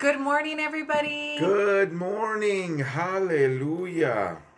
Good morning, everybody. Good morning. Hallelujah.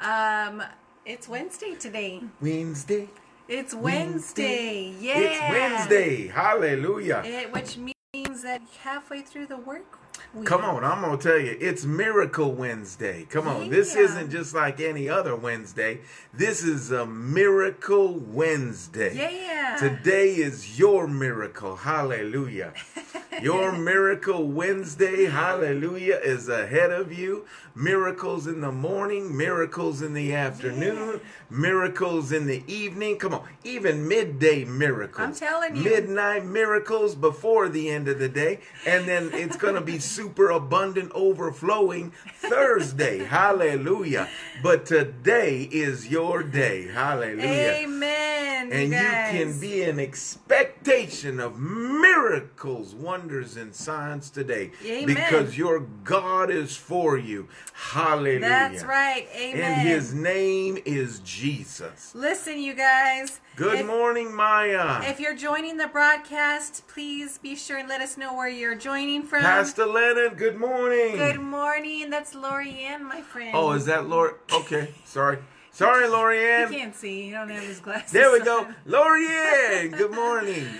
Um, it's Wednesday today. Wednesday. It's Wednesday. Yeah. It's Wednesday. Hallelujah. It, which means that halfway through the work week. Come on, I'm going to tell you, it's Miracle Wednesday. Come on, this isn't just like any other Wednesday. This is a Miracle Wednesday. Yeah. Today is your miracle. Hallelujah. Your miracle Wednesday, hallelujah, is ahead of you. Miracles in the morning, miracles in the afternoon, miracles in the evening. Come on, even midday miracles. I'm telling you. Midnight miracles before the end of the day. And then it's going to be super abundant, overflowing Thursday. Hallelujah. But today is your day. Hallelujah Amen. and you guys. can be in expectation of miracles, wonders, and signs today Amen. because your God is for you. Hallelujah. That's right. Amen. And his name is Jesus. Listen, you guys. Good if, morning, Maya. If you're joining the broadcast, please be sure and let us know where you're joining from. Pastor Leonard, good morning. Good morning. That's Lori Ann, my friend. Oh, is that Lori? Okay, sorry. Sorry, Lori He Ann. can't see. He don't have his glasses. There we go. on. Lori Ann, good morning.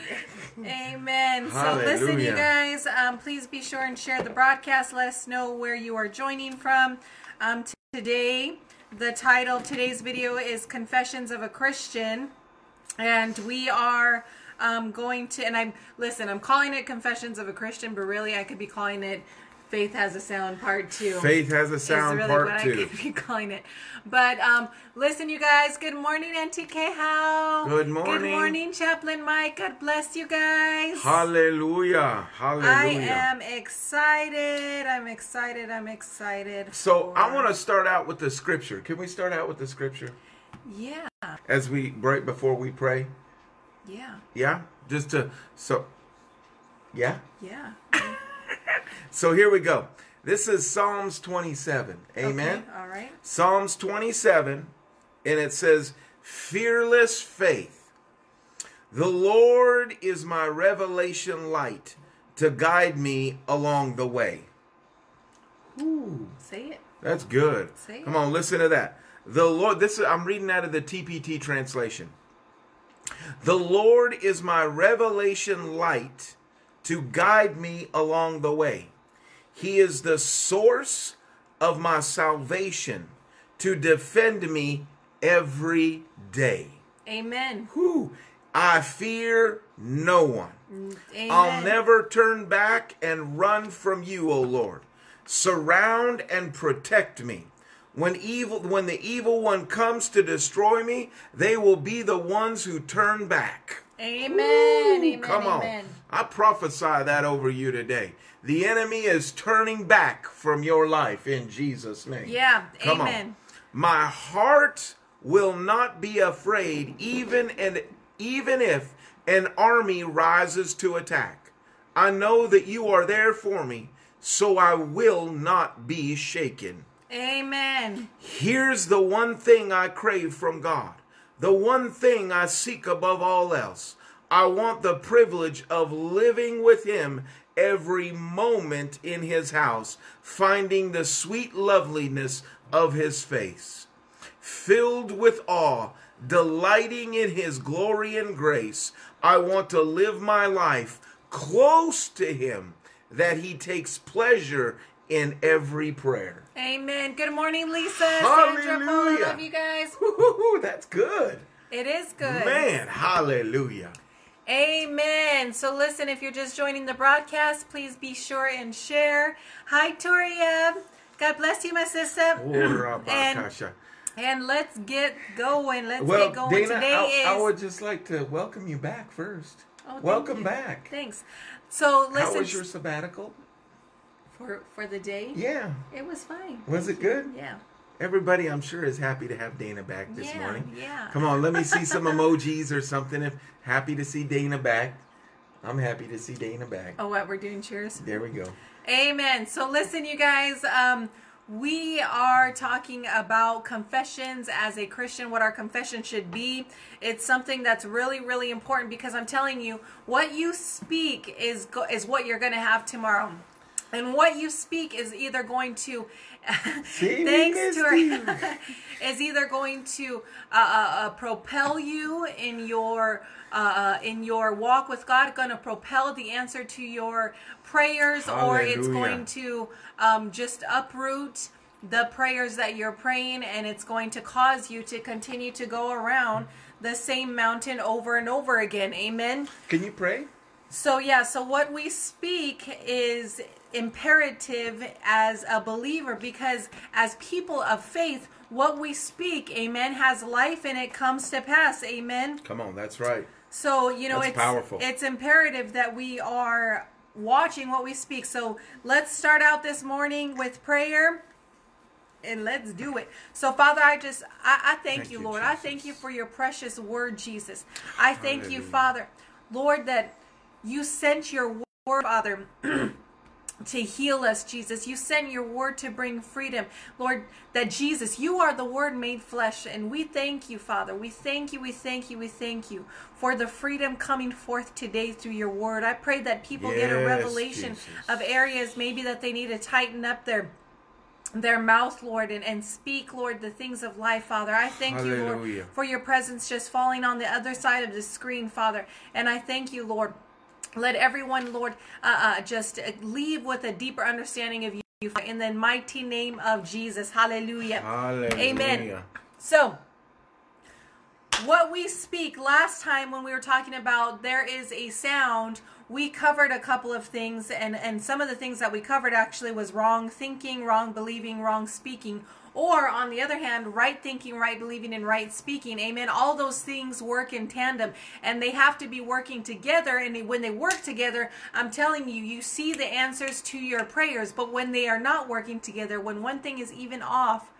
Amen. So listen, you guys. Um, please be sure and share the broadcast. Let us know where you are joining from. Um, t- today, the title of today's video is "Confessions of a Christian," and we are um, going to. And I'm listen. I'm calling it "Confessions of a Christian," but really, I could be calling it "Faith Has a Sound" Part Two Faith has a is sound really part what I two. could be calling it. But um, listen, you guys. Good morning, NTK. How? Good morning. Good morning. Chaplain Mike. God bless you guys. Hallelujah. Hallelujah. I am excited. I'm excited. I'm excited. So I want to start out with the scripture. Can we start out with the scripture Yeah. as we right before we pray? Yeah. Yeah, just to so. Yeah. Yeah. So here we go. This is Psalms 27. Amen. Okay, All right. Psalms 27, and it says, "Fearless faith. The Lord is my revelation light to guide me along the way." Ooh. Say it. That's good. Say it. Come on, listen to that. The Lord, this is, I'm reading out of the TPT translation. The Lord is my revelation light to guide me along the way. He is the source of my salvation to defend me every day. Amen. Whew. I fear no one. Amen. I'll never turn back and run from you, O Lord. Surround and protect me. When evil when the evil one comes to destroy me, they will be the ones who turn back. Amen. Ooh, Amen. Come on. amen. I prophesy that over you today. The enemy is turning back from your life in Jesus' name. Yeah. Come amen. on. My heart will not be afraid even and even if an army rises to attack. I know that you are there for me, so I will not be shaken. Amen. Here's the one thing I crave from God. The one thing I seek above all else. I want the privilege of living with Him every moment in His house, finding the sweet loveliness of His face. Filled with awe, delighting in His glory and grace, I want to live my life close to Him, that He takes pleasure in every prayer. Amen. Good morning, Lisa. Sandra. Hallelujah. Love you guys. Woo-hoo-hoo, that's good. It is good. Man, hallelujah. Amen. So listen, if you're just joining the broadcast, please be sure and share. Hi, Toria. God bless you, my sister. Ora And, and let's get going. Let's Well, get going. Dana, Today I, is I would just like to welcome you back first. Oh, welcome back. Thanks. So listen. How was your sabbatical? For for the day. Yeah. It was fine. Was it good? Yeah. Everybody, I'm sure, is happy to have Dana back this yeah. morning. Yeah. Come on, let me see some emojis or something. If happy to see Dana back, I'm happy to see Dana back. Oh, what we're doing? Cheers. There we go. Amen. So listen, you guys. Um, we are talking about confessions as a Christian, what our confession should be. It's something that's really, really important because I'm telling you, what you speak is go- is what you're going to have tomorrow. And what you speak is either going to, thanks to you. is either going to uh, uh, uh, propel you in your uh, uh, in your walk with God, going to propel the answer to your prayers, or it's going to um, just uproot the prayers that you're praying, and it's going to cause you to continue to go around the same mountain over and over again. Amen. Can you pray? So yeah, so what we speak is imperative as a believer because as people of faith, what we speak, amen, has life and it comes to pass. Amen. Come on, that's right. So, you know, That's it's powerful. it's imperative that we are watching what we speak. So, let's start out this morning with prayer and let's do it. So, Father, I just I, I thank, Thank you, you, Lord. I thank you for your precious word, Jesus. I thank you, Father, Lord, that you sent your word, Father. To heal us, Jesus. You sent your word to bring freedom. Lord, that Jesus, you are the word made flesh. And we thank you, Father. We thank you, we thank you, we thank you for the freedom coming forth today through your word. I pray that people get a revelation Jesus. of areas maybe that they need to tighten up their their mouth, Lord, and, and speak, Lord, the things of life, Father. I thank you, Lord, for your presence just falling on the other side of the screen, Father. And I thank you, Lord. Let everyone, Lord, uh, uh, just uh, leave with a deeper understanding of you in the mighty name of Jesus. Hallelujah. Hallelujah. Amen. So, what we speak last time when we were talking about there is a sound, we covered a couple of things, and, and some of the things that we covered actually was wrong thinking, wrong believing, wrong speaking. Or, on the other hand, right thinking, right believing, and right speaking. Amen. All those things work in tandem and they have to be working together. And when they work together, I'm telling you, you see the answers to your prayers. But when they are not working together, when one thing is even off,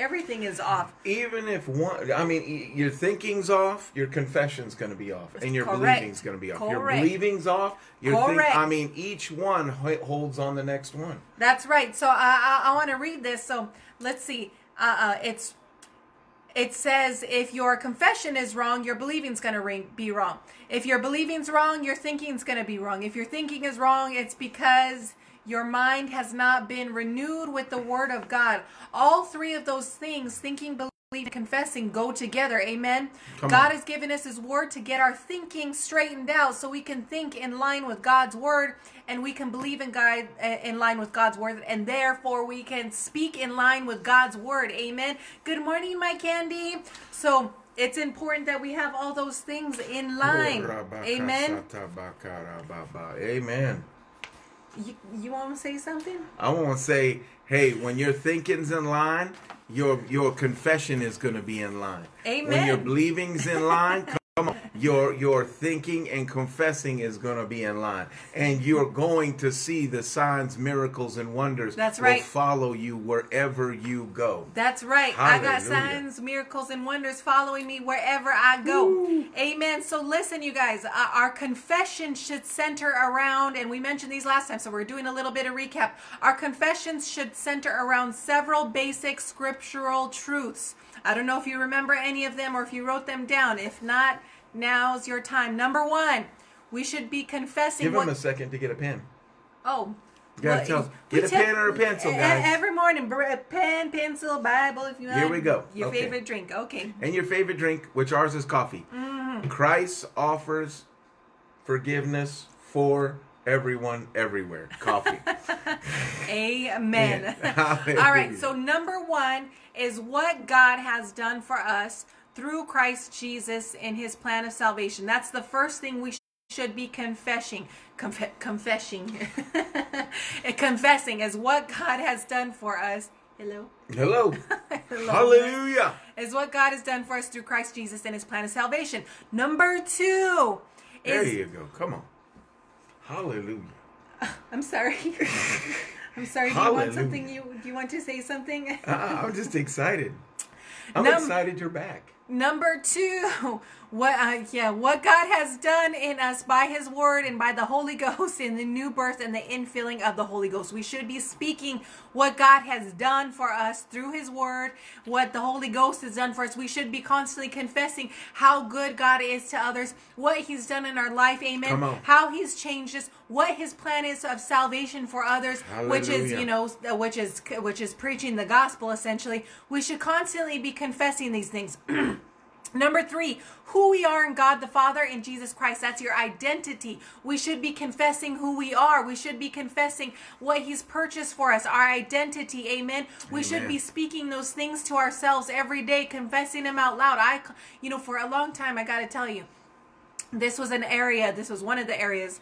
everything is off. Even if one, I mean, your thinking's off, your confession's going to be off, and your Correct. believing's going to be off. Your believing's off. Your think, I mean, each one holds on the next one. That's right. So I I, I want to read this. So let's see. Uh, uh, it's it says if your confession is wrong, your believing's going to be wrong. If your believing's wrong, your thinking's going to be wrong. If your thinking is wrong, it's because your mind has not been renewed with the word of God. All three of those things, thinking, believing, confessing, go together. Amen. Come God on. has given us his word to get our thinking straightened out so we can think in line with God's word and we can believe in God uh, in line with God's word and therefore we can speak in line with God's word. Amen. Good morning, my candy. So it's important that we have all those things in line. Amen. Amen. You, you want to say something? I want to say, hey, when your thinking's in line, your your confession is going to be in line. Amen. When your believing's in line, come on, your your thinking and confessing is going to be in line, and you're going to see the signs, miracles, and wonders That's will right. follow you wherever you go. That's right. I got signs, miracles, and wonders following me wherever I go. Amen. So listen, you guys, uh, our confession should center around, and we mentioned these last time, so we're doing a little bit of recap. Our confessions should center around several basic scriptural truths. I don't know if you remember any of them or if you wrote them down. If not, now's your time. Number one, we should be confessing Give what. them a second to get a pen. Oh. You gotta well, tell we Get a tell- pen or a pencil, guys. Every morning, pen, pencil, Bible, if you want. Here we go. Your Okay. favorite drink. Okay. And your favorite drink, which ours is coffee. Mm-hmm. Christ offers forgiveness for everyone, everywhere. Coffee. Amen. All right. So number one is what God has done for us through Christ Jesus in His plan of salvation. That's the first thing we should be confessing. Conf- confessing. confessing is what God has done for us. Hello. Hello. Hello. Hallelujah. is what God has done for us through Christ Jesus and his plan of salvation. Number two There you go. Come on. Hallelujah. I'm sorry. I'm sorry. Do you want something you do you want to say something? Uh, I'm just excited. I'm Num- excited you're back. Number two, what uh, yeah what god has done in us by his word and by the holy ghost in the new birth and the infilling of the holy ghost. We should be speaking what god has done for us through his word what the holy ghost has done for us. We should be constantly confessing how good god is to others what he's done in our life amen how he's changed us what his plan is of salvation for others which is you know which is which is preaching the gospel essentially. We should constantly be confessing these things Number three, who we are in God the Father in Jesus Christ. That's your identity. We should be confessing who we are. We should be confessing what He's purchased for us, our identity. Amen. We should be speaking those things to ourselves every day, confessing them out loud. I, you know, for a long time, I got to tell you, this was an area, this was one of the areas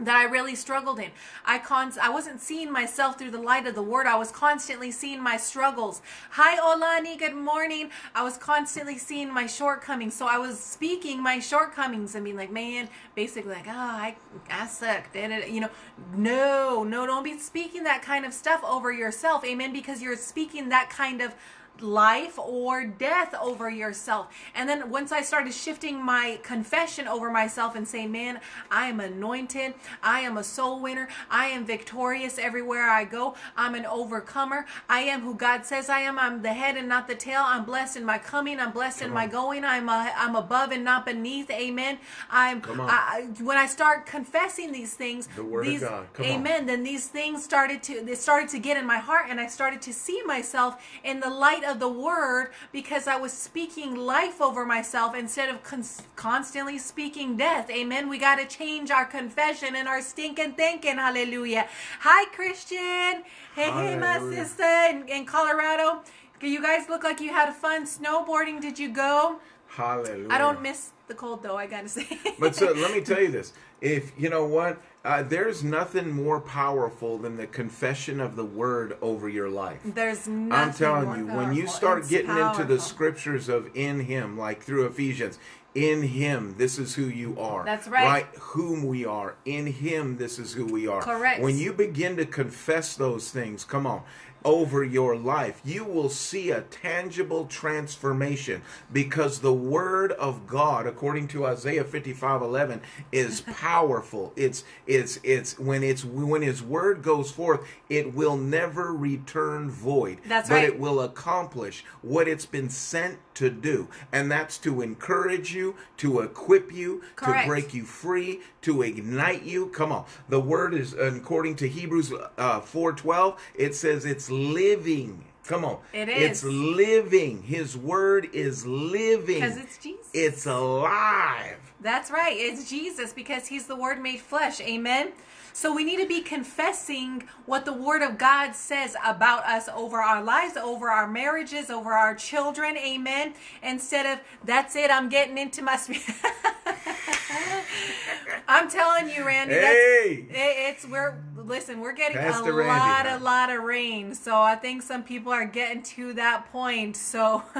that I really struggled in. I con- I wasn't seeing myself through the light of the word. I was constantly seeing my struggles. Hi Olani, good morning. I was constantly seeing my shortcomings. So I was speaking my shortcomings and being like, man, basically like, oh, I, I suck. You know, no, no, don't be speaking that kind of stuff over yourself. Amen. Because you're speaking that kind of life or death over yourself. And then once I started shifting my confession over myself and saying, man, I am anointed. I am a soul winner. I am victorious everywhere I go. I'm an overcomer. I am who God says I am. I'm the head and not the tail. I'm blessed in my coming. I'm blessed in Come my going. I'm a, I'm above and not beneath. Amen. I'm I, when I start confessing these things, The word of these, God. Come on. amen. Then these things started to they started to get in my heart, and I started to see myself in the light of the word because I was speaking life over myself instead of cons- constantly speaking death. Amen. We got to change our confession and our stinking thinking. Hallelujah. Hi, Christian. Hey, hey, my sister in, in Colorado. You guys look like you had fun snowboarding. Did you go? Hallelujah. I don't miss the cold though. I gotta say. But so let me tell you this: if you know what, uh, there's nothing more powerful than the confession of the word over your life. There's nothing. I'm telling you, when you start It's getting into the scriptures of in Him, like through Ephesians, in Him, this is who you are. That's right. Right? Whom we are. In Him, this is who we are. Correct. When you begin to confess those things, come on, over your life, you will see a tangible transformation because the Word of God, according to Isaiah 55 11, is powerful. It's, it's, it's, when it's, when His Word goes forth, it will never return void. That's but right. it will accomplish what it's been sent to do. And that's to encourage you, to equip you, Correct. to break you free, to ignite you. Come on. The word is according to Hebrews uh, 4:12, it says it's living. Come on. It It's living. His word is living. 'Cause it's Jesus. It's alive. That's right. It's Jesus because he's the word made flesh. Amen. So we need to be confessing what the word of God says about us over our lives, over our marriages, over our children. Amen. Instead of that's it, I'm getting into my spirit. I'm telling you, Randy. That's, Hey! it- it's we're listen. We're getting Pastor a Randy, lot, huh? a lot of rain. So I think some people are getting to that point. So.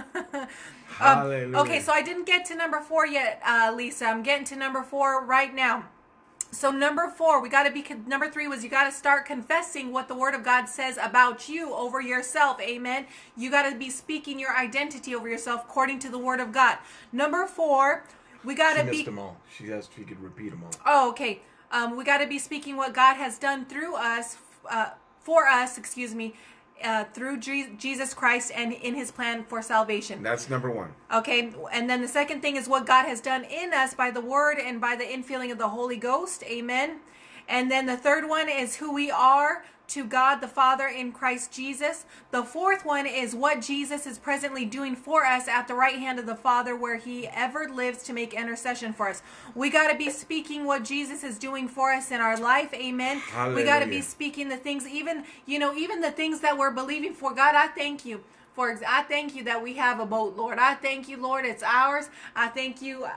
Um, okay, so I didn't get to number four yet, uh, Lisa. I'm getting to number four right now. So number four, we got to be number three was you got to start confessing what the Word of God says about you over yourself. Amen. You got to be speaking your identity over yourself according to the Word of God. Number four, we gotta missed be. them all. She asked if you could repeat them all. Oh, okay. Um, we got to be speaking what God has done through us, uh, for us, excuse me, uh, through Je- Jesus Christ and in His plan for salvation. That's number one. Okay, and then the second thing is what God has done in us by the word and by the infilling of the Holy Ghost. Amen. And then the third one is who we are to God the Father in Christ Jesus. The fourth one is what Jesus is presently doing for us at the right hand of the Father, where He ever lives to make intercession for us. We got to be speaking what Jesus is doing for us in our life. Amen. We got to be speaking the things, even, you know, even the things that we're believing for. God, I thank you. For I thank you that we have a boat, Lord. I thank you, Lord, it's ours. I thank you. uh,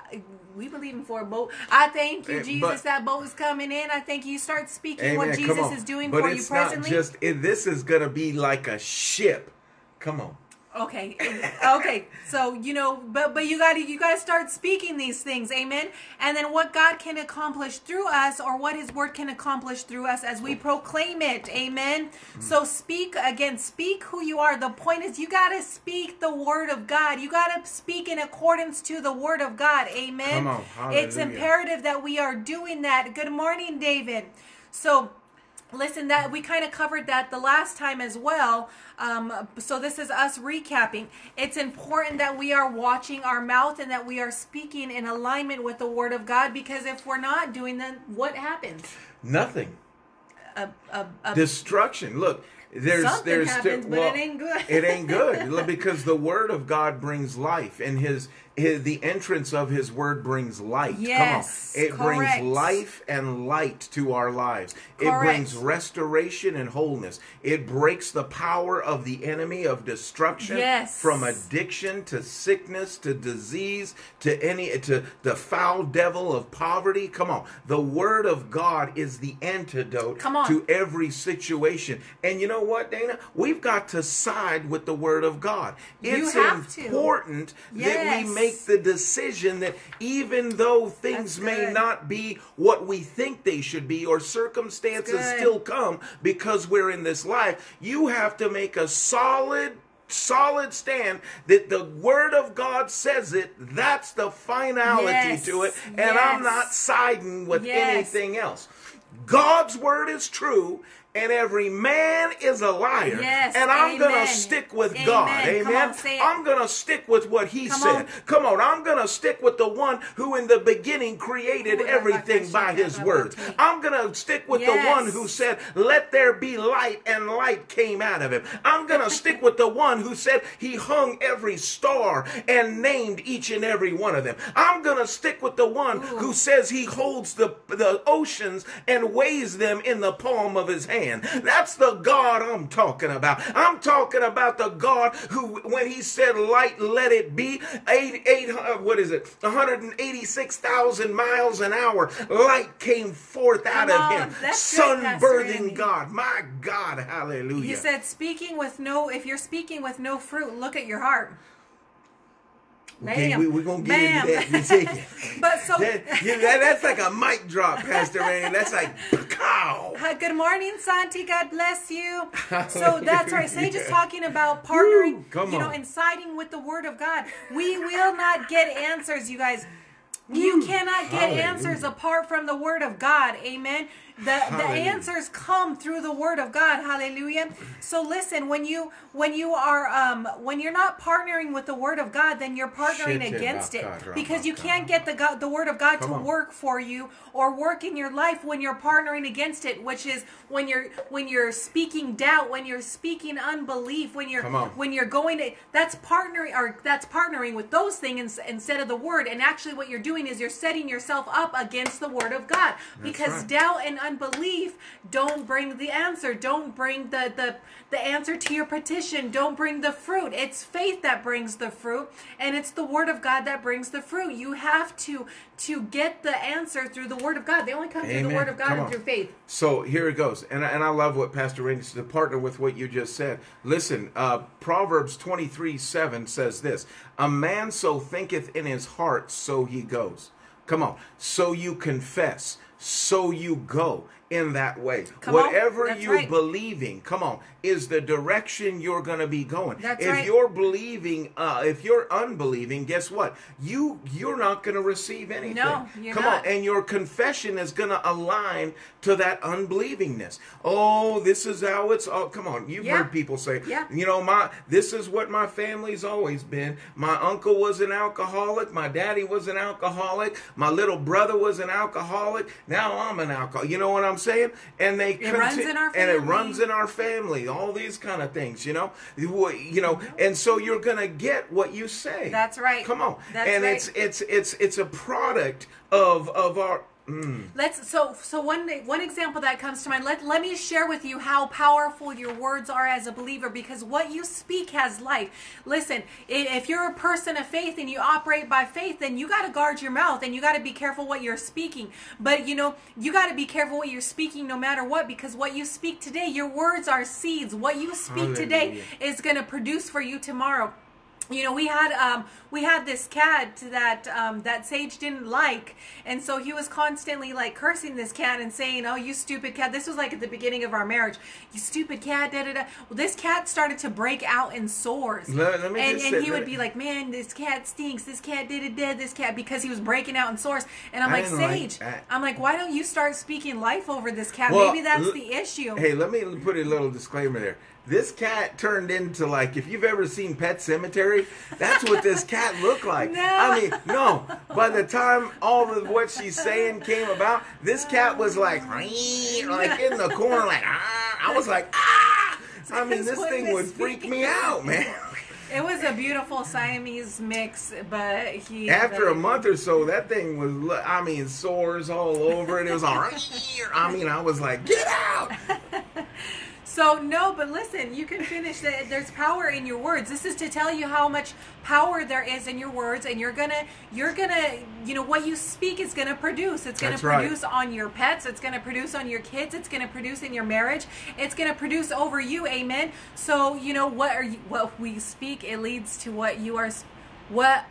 We believe in for a boat. I thank you, Eh, Jesus, but- that boat is coming in. I thank you. Start speaking what Jesus is doing but for you presently. not just it, this is going to be like a ship. Come on. Okay. Okay. So, you know, but but you got to you got to start speaking these things. Amen. And then what God can accomplish through us or what his word can accomplish through us as we proclaim it. Amen. So speak again, speak who you are. The point is you got to speak the word of God. You got to speak in accordance to the word of God. Amen. Come on. It's imperative that we are doing that. Good morning, David. So, listen that we kind of covered that the last time as well um, so this is us recapping. It's important that we are watching our mouth and that we are speaking in alignment with the word of god because if we're not doing that what happens? Nothing. A, a, a destruction. Look there's Something there's happens, but it ain't good. it ain't good. Because the word of God brings life, and His his, the entrance of his word brings light. Yes, Come on. It correct. brings life and light to our lives. Correct. It brings restoration and wholeness. It breaks the power of the enemy of destruction yes. from addiction to sickness to disease to any to the foul devil of poverty. Come on. The word of God is the antidote Come on. to every situation. And you know what, Dana? We've got to side with the word of God. It's you have important to. that Yes. we make the decision that even though things may not be what we think they should be or circumstances still come because we're in this life, you have to make a solid solid stand that the word of God says it. That's the finality Yes. to it. And I'm not siding with Yes. anything else. God's word is true and every man is a liar. Yes, and I'm going to stick with Amen. God. Amen. on. I'm going to stick with what he Come said. on. Come on, I'm going to stick with the one who in the beginning created Ooh, everything by his words. I'm going to stick with the one who said, "Let there be light," and light came out of him. I'm going to stick with the one who said he hung every star and named each and every one of them. I'm going to stick with the one who says he holds the the oceans and weighs them in the palm of his hand. That's the God I'm talking about. I'm talking about the God who, when he said, "Light, let it be," eight, eight, uh, what is it, 186,000 miles an hour, light came forth out Come of on, him. that's good, Pastor Sun-birthing God, my God, hallelujah. He said, speaking with no, if you're speaking with no fruit, look at your heart. Okay, Bam. we, we're gonna get Bam. into that. You see? But so, that, yeah, that- that's like a mic drop, Pastor Randy. That's like pow. Good morning, Santi. God bless you. So that's right. Sage is talking about partnering, Woo, you know, on. and siding with the Word of God. We will not get answers, you guys. You cannot get Hallelujah. answers apart from the Word of God. Amen. The the answers come through the Word of God. Hallelujah. So listen, when you when you are um when you're not partnering with the Word of God, then you're partnering against it because you can't get the God, the Word of God Come to on. work for you or work in your life when you're partnering against it, which is when you're when you're speaking doubt, when you're speaking unbelief, when you're when you're going to that's partnering or that's partnering with those things instead of the word. And actually, what you're doing is you're setting yourself up against the word of God because right. doubt and unbelief don't bring the answer, don't bring the the the answer to your petition, don't bring the fruit. It's faith that brings the fruit, and it's the word of God that brings the fruit. You have to to get the answer through the word of God. They only come through the word of God and through faith. So here it goes, and I- and I love what Pastor Randy said. To partner with what you just said. Listen, uh, Proverbs twenty three seven says this: "A man so thinketh in his heart, so he goes." Come on, so you confess, so you go in that way. Come. Whatever you're right. believing, come on, is the direction you're going to be going. That's if right. you're believing, uh, if you're unbelieving, guess what? You you're not going to receive anything. No, you're come not. on, and your confession is going to align to that unbelievingness. Oh, this is how it's all. Come on, you've Yeah. heard people say, Yeah. you know, my this is what my family's always been. My uncle was an alcoholic. My daddy was an alcoholic. My little brother was an alcoholic. Now I'm an alcoholic. You know what I'm saying? And they It our and it runs in our family. All these kind of things, you know, you you know, and so you're gonna get what you say. That's right. Come on, That's and right. it's it's it's it's a product of of our Let's so so one one example that comes to mind. Let let me share with you how powerful your words are as a believer because what you speak has life. Listen, if you're a person of faith and you operate by faith, then you got to guard your mouth and you got to be careful what you're speaking. But you know, you got to be careful what you're speaking no matter what because what you speak today, your words are seeds. What you speak today is going to produce for you tomorrow you know we had um we had this cat that um that sage didn't like and so he was constantly like cursing this cat and saying oh you stupid cat. This was like at the beginning of our marriage. You stupid cat da da da. Well this cat started to break out in sores. Let- let and, and he would be like man this cat stinks. This cat did it did this cat because he was breaking out in sores. And i'm I like didn't like sage i'm like why don't you start speaking life over this cat? Well, maybe that's l- the issue. Hey, let me put a little disclaimer there. This cat turned into like if you've ever seen Pet Sematary, that's what this cat looked like. No. I mean, no. By the time all of what she's saying came about, this cat was like, like in the corner, like ah. I was like, ah. I mean, this thing would freak me out, man. it was a beautiful siamese mix but he After a month or so, that thing was, I mean, sores all over it. It was all, I mean, I was like, get out. So no, but listen, you can finish that. There's power in your words. This is to tell you how much power there is in your words, and you're gonna, you're gonna, you know, what you speak is gonna produce. It's gonna That's right. produce on your pets. It's gonna produce on your kids. It's gonna produce in your marriage. It's gonna produce over you. Amen. So you know what are you, what we speak. It leads to what you are. What.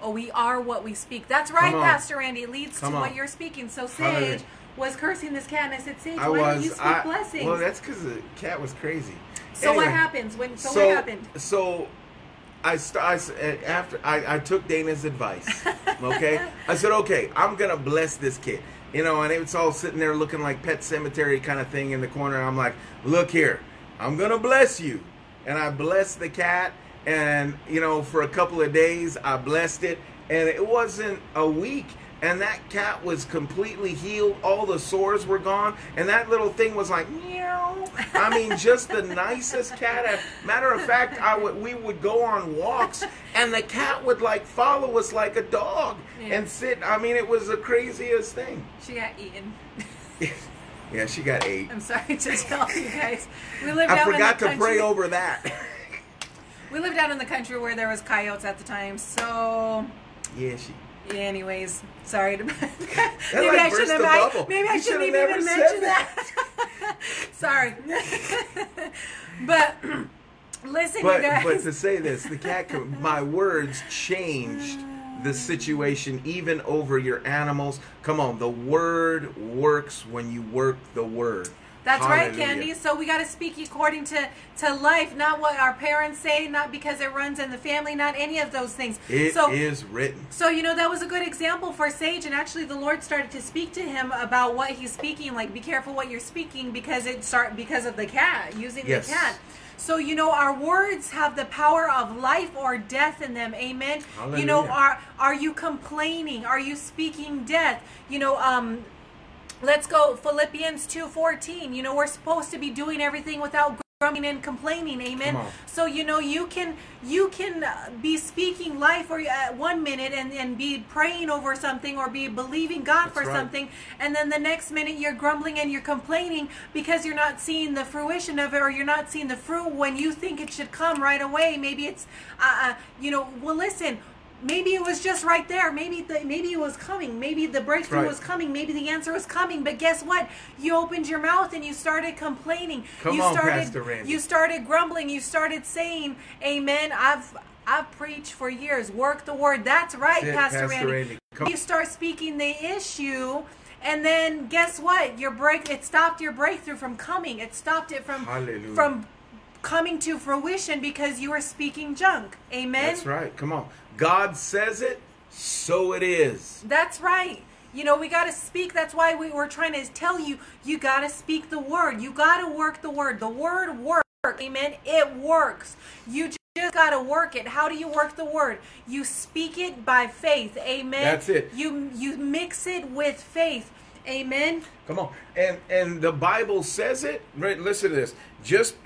Oh, we are what we speak. That's right, Pastor Randy. It leads Come to what you're speaking. So Hallelujah. Was cursing this cat, and I said, Sage, I why don't you speak I, blessings? well, that's because the cat was crazy. So what happens when? So, so, what happened? So I, st- I after I, I took Dana's advice. Okay, I said, okay, I'm gonna bless this kid. You know, and it's all sitting there looking like pet cemetery kind of thing in the corner. I'm like, look here, I'm gonna bless you, and I blessed the cat. And you know, for a couple of days, I blessed it, and it wasn't a week. And that cat was completely healed. All the sores were gone. And that little thing was like, meow. I mean, just the nicest cat. Matter of fact, I would we would go on walks, and the cat would like follow us like a dog Yeah. and sit. I mean, it was the craziest thing. She got eaten. yeah, she got ate. I'm sorry to tell you guys. We lived I out forgot in to the pray over that. We lived out in the country where there was coyotes at the time. So, yeah, she. Anyways, sorry to. maybe like I shouldn't have. bubble. Maybe I You shouldn't even mentioned that. that. sorry, but listen, But you guys. but to say this, the cat. My words changed the situation, even over your animals. Come on, the word works when you work the word. That's right, Candy. So we got to speak according to to life, not what our parents say, not because it runs in the family, not any of those things. It is so written. So you know that was a good example for Sage, and actually the Lord started to speak to him about what he's speaking. Like, be careful what you're speaking because it start because of the cat using Yes. the cat. So you know our words have the power of life or death in them. Amen. You know, are are you complaining? Are you speaking death? You know, um, let's go Philippians 2:14. You know, we're supposed to be doing everything without grumbling and complaining. Amen. So you know, you can you can uh, be speaking life or at one minute and and be praying over something or be believing God That's for right. something and then the next minute you're grumbling and you're complaining because you're not seeing the fruition of it or you're not seeing the fruit when you think it should come right away. Maybe it's uh, uh you know, well listen, maybe it was just right there. Maybe the maybe it was coming. Maybe the breakthrough right. was coming. Maybe the answer was coming. But guess what? You opened your mouth and you started complaining. Come you on, started Pastor Randy. you started grumbling. You started saying, "Amen." I've I've preached for years. Work the word. That's right, That's Pastor, Pastor Randy. Randy. You start speaking the issue. And then guess what? Your break it stopped your breakthrough from coming. It stopped it from Hallelujah. from coming to fruition because you were speaking junk. Amen. That's right. Come on. God says it, so it is. That's right. You know, we got to speak. That's why we were trying to tell you, you got to speak the word. You got to work the word. The word works. Amen. It works. You just got to work it. How do you work the word? You speak it by faith. Amen. That's it. You you mix it with faith. Amen. Come on. And and the Bible says it. Right, listen to this. Just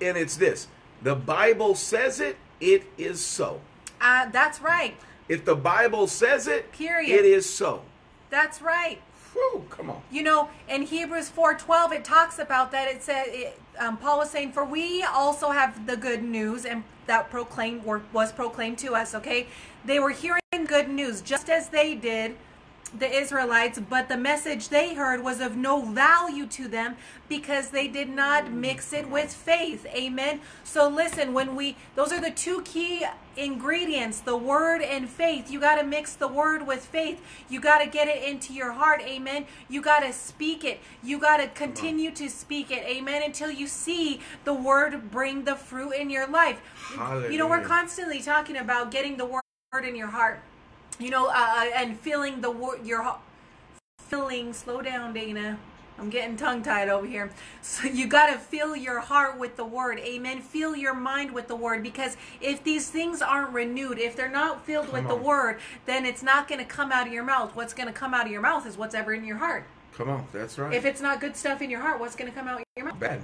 and it's this. The Bible says it, it is so. Uh, that's right. If the Bible says it, Period. it is so. That's right. Whew, come on. You know, in Hebrews 4:12 it talks about that it said it, um, Paul was saying for we also have the good news and that proclaimed was proclaimed to us, okay? They were hearing good news just as they did the Israelites, but the message they heard was of no value to them because they did not mix it with faith. Amen. So listen, when we those are the two key ingredients, the word and faith. You got to mix the word with faith. You got to get it into your heart. Amen. You got to speak it. You got to continue to speak it. Amen until you see the word bring the fruit in your life. You know, we're constantly talking about getting the word in your heart you know, uh, and feeling the word, your feeling. Slow down, Dana. I'm getting tongue tied over here. So you got to fill your heart with the word. Amen. Fill your mind with the word because if these things aren't renewed, if they're not filled with Come the word, then it's not going to come out of your mouth. What's going to come out of your mouth is what's ever in your heart. Come on. That's right. If it's not good stuff in your heart, what's going to come out of your mouth? Bad.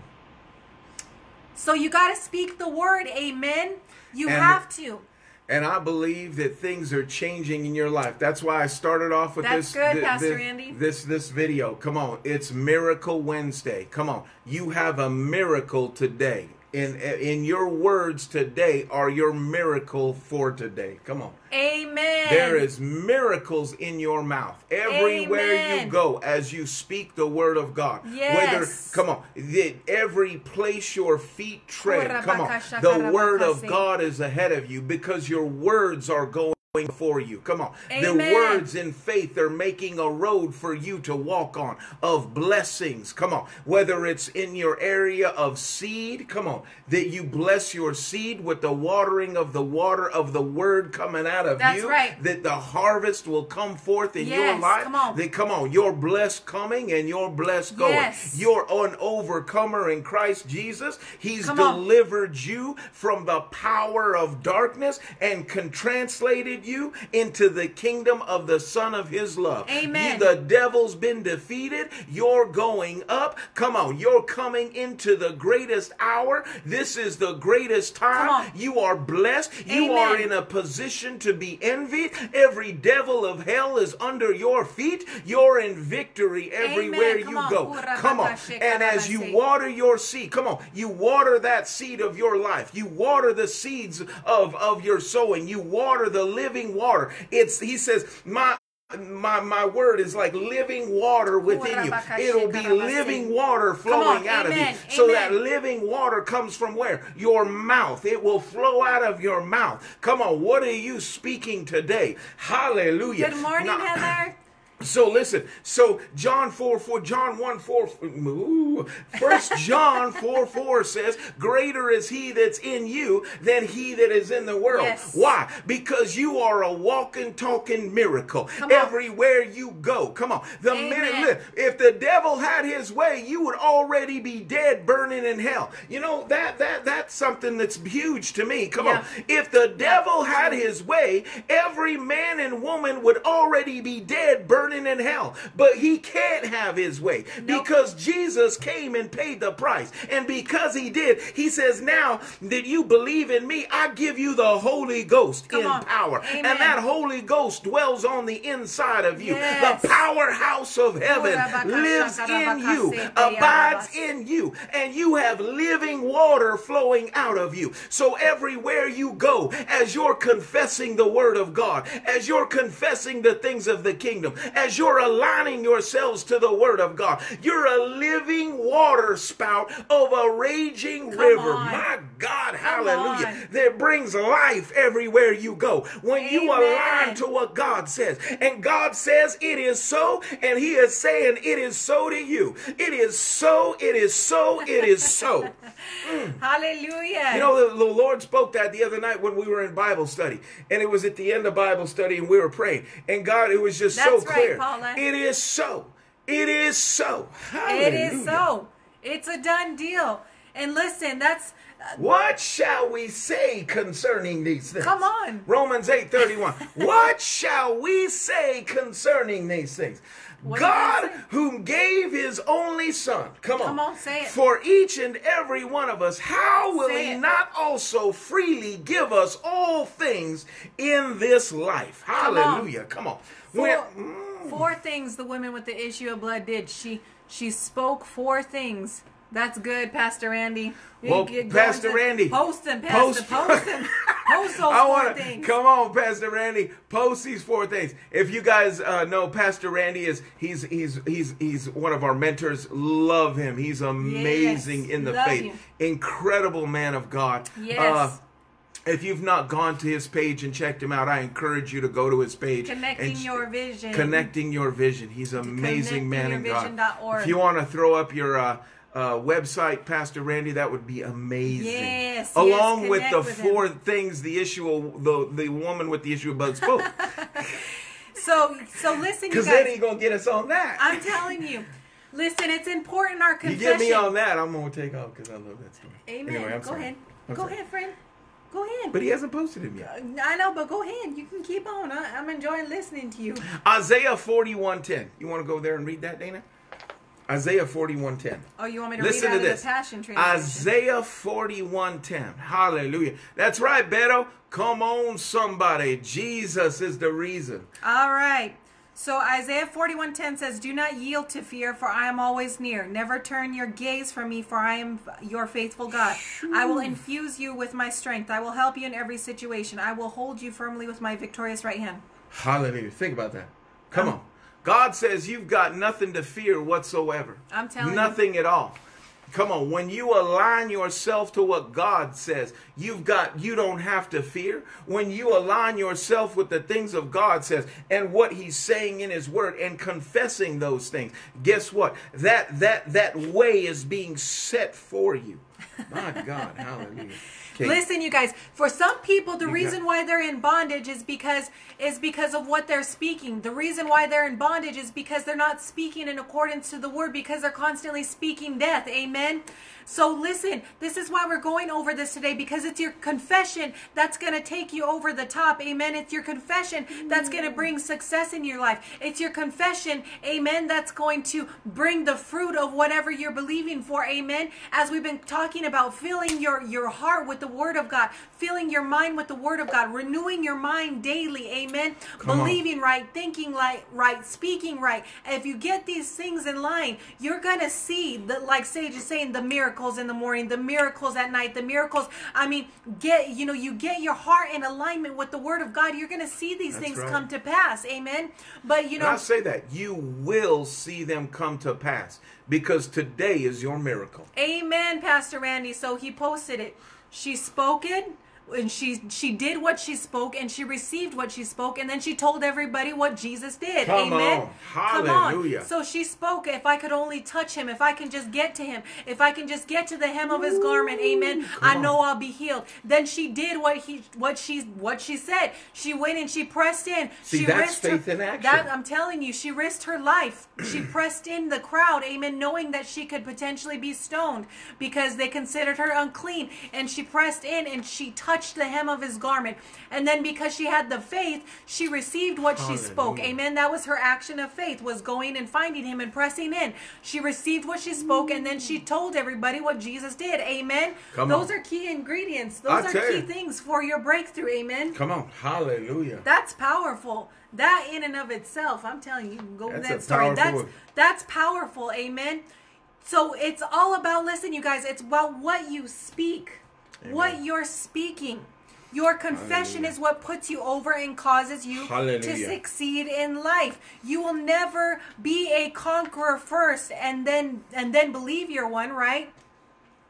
So you got to speak the word. Amen. You And- have to. And I believe that things are changing in your life. That's why I started off with That's this good, Pastor this, Andy. this this video. Come on, it's Miracle Wednesday. Come on, you have a miracle today. In in your words today are your miracle for today. Come on. Amen. There is miracles in your mouth everywhere Amen. you go as you speak the word of God. Yes. Whether come on, the, every place your feet tread, come on, the word of God is ahead of you because your words are going before you. Come on. The words in faith are making a road for you to walk on of blessings. Come on. Whether it's in your area of seed, come on, that you bless your seed with the watering of the water of the word coming out of That's you. right. That the harvest will come forth in your life. come on. That come on, you're blessed coming and you're blessed going. Yes. You're an overcomer in Christ Jesus. He's Come on. delivered you from the power of darkness and can translated you into the kingdom of the Son of His love. Amen. You- the devil's been defeated. You're going up. Come on, you're coming into the greatest hour. This is the greatest time. You are blessed. You are in a position to be envied. Every devil of hell is under your feet. You're in victory everywhere you on. go. Come on. And as you water your seed, come on, you water that seed of your life. You water the seeds of, of your sowing. You water the living water. It's he says, my my my word is like living water within you. It'll be living water flowing out of you. Amen. So that living water comes from where? Your mouth. It will flow out of your mouth. Come on, what are you speaking today? Hallelujah. Good morning, Now- Heather. So listen, so John 4 4, John 1 4, ooh, First John 4 4 says, Greater is he that's in you than he that is in the world. Yes. Why? Because you are a walking, talking miracle. Come on. Everywhere you go. Come on. The Amen. minute, if the devil had his way, you would already be dead, burning in hell. You know, that that that's something that's huge to me. Come Yeah. on. If the devil had his way, every man and woman would already be dead, burning in hell. But he can't have his way Nope. because Jesus came and paid the price. And because he did, he says, Now that you believe in me, I give you the Holy Ghost Come in on. power. Amen. And that Holy Ghost dwells on the inside of you. Yes. The powerhouse of heaven lives in you, abides in you, and you have living water flowing out of you. So everywhere you go, as you're confessing the word of God, as you're confessing the things of the kingdom, as you're aligning yourselves to the word of God, you're a living water spout of a raging river. on. My God, Come hallelujah. on. That brings life everywhere you go. When you align to what God says, and God says it is so, and He is saying it is so to you. It is so, it is so, it is so. Mm. Hallelujah. You know, the, the Lord spoke that the other night when we were in Bible study, and it was at the end of Bible study, and we were praying, and God, it was just so That's right, clear. Paula. It is so. It is so. it is so. It's a done deal. And listen, that's uh, What shall we say concerning these things? Come on. Romans 8 31. what shall we say concerning these things? What God, whom gave his only son, come on, Come on, say it. for each and every one of us, how will Say he it. not also freely give us all things in this life? Come on. Hallelujah. Come on. Four things the woman with the issue of blood did. She she spoke four things. That's good, Pastor Randy. You Well, Pastor Randy, post them, post- Pastor, post them, post those I four to things. come on, Pastor Randy. Post these four things. If you guys uh, know, Pastor Randy is he's he's he's he's one of our mentors. Love him. He's amazing Yes, in the faith. you. Incredible man of God. Yes. Uh, if you've not gone to his page and checked him out, I encourage you to go to his page. Connecting your vision. Connecting your vision. He's an amazing man in God. If you want to throw up your uh, uh, website, Pastor Randy, that would be amazing. Yes, Along yes, with the with him. four things the issue of the the woman with the issue of blood spoke. So so listen, Because then he gonna get us on that. I'm telling you. Listen, it's important our confession. you get me on that, I'm gonna take off because I love that story. Amen. Anyway, I'm Go sorry. ahead. I'm Go sorry. ahead, friend. Go ahead. But he hasn't posted him yet. Uh, I know, but go ahead. You can keep on. I, I'm enjoying listening to you. Isaiah 41:10. You want to go there and read that, Dana? Isaiah 41:10. Oh, you want me to Listen read out to of this. the Passion Translation? Isaiah 41:10. Hallelujah. That's right, Beto. Come on, somebody. Jesus is the reason. All right. So Isaiah 41:10 says, "Do not yield to fear, for I am always near. Never turn your gaze from me, for I am your faithful God. I will infuse you with my strength. I will help you in every situation. I will hold you firmly with my victorious right hand." Hallelujah. Think about that. Come um, on. God says you've got nothing to fear whatsoever. I'm telling you. nothing at all. Come on, when you align yourself to what God says, you've got you don't have to fear. When you align yourself with the things of God says and what he's saying in his word and confessing those things, guess what? That that that way is being set for you. My God, hallelujah. Okay. Listen, you guys. For some people, the You reason got- why they're in bondage is because is because of what they're speaking. The reason why they're in bondage is because they're not speaking in accordance to the word. Because they're constantly speaking death. Amen. So listen, this is why we're going over this today because it's your confession that's going to take you over the top. Amen. It's your confession that's going to bring success in your life. It's your confession, amen, that's going to bring the fruit of whatever you're believing for. Amen. As we've been talking about filling your your heart with the word of God, filling your mind with the word of God, renewing your mind daily. Amen. Come on. Believing right, thinking like right, speaking right. If you get these things in line, you're going to see the like Sage is saying the miracles in the morning, the miracles at night, the miracles. I mean, get you know, you get your heart in alignment with the word of God, you're going to see these That's things right. come to pass. Amen. But you And I know, say that you will see them come to pass because today is your miracle. Amen, Pastor Randy. So he posted it. She spoke it. And she she did what she spoke, and she received what she spoke, and then she told everybody what Jesus did. Come Amen. on. Come Hallelujah. on. So she spoke. If I could only touch him, if I can just get to him, if I can just get to the hem of his garment, Amen. I on. know I'll be healed. Then she did what he what she what she said. She went and she pressed in. See, she that's risked faith her, in action. That, I'm telling you, she risked her life. She pressed in the crowd, amen, knowing that she could potentially be stoned because they considered her unclean. And she pressed in and she touched the hem of his garment. And then because she had the faith, she received what she spoke. Amen. That was her action of faith, was going and finding him and pressing in. She received what she spoke and then she told everybody what Jesus did. Amen. Come Those on. are key ingredients. Those I are key you. things for your breakthrough. Amen. Come on. Hallelujah. That's powerful. That in and of itself, I'm telling you, you can go with That's that story. That's that's powerful. Amen. So it's all about listen, you guys. It's about what you speak, what you're speaking. Your confession Hallelujah. is what puts you over and causes you to succeed in life. You will never be a conqueror first and then and then believe you're one, right?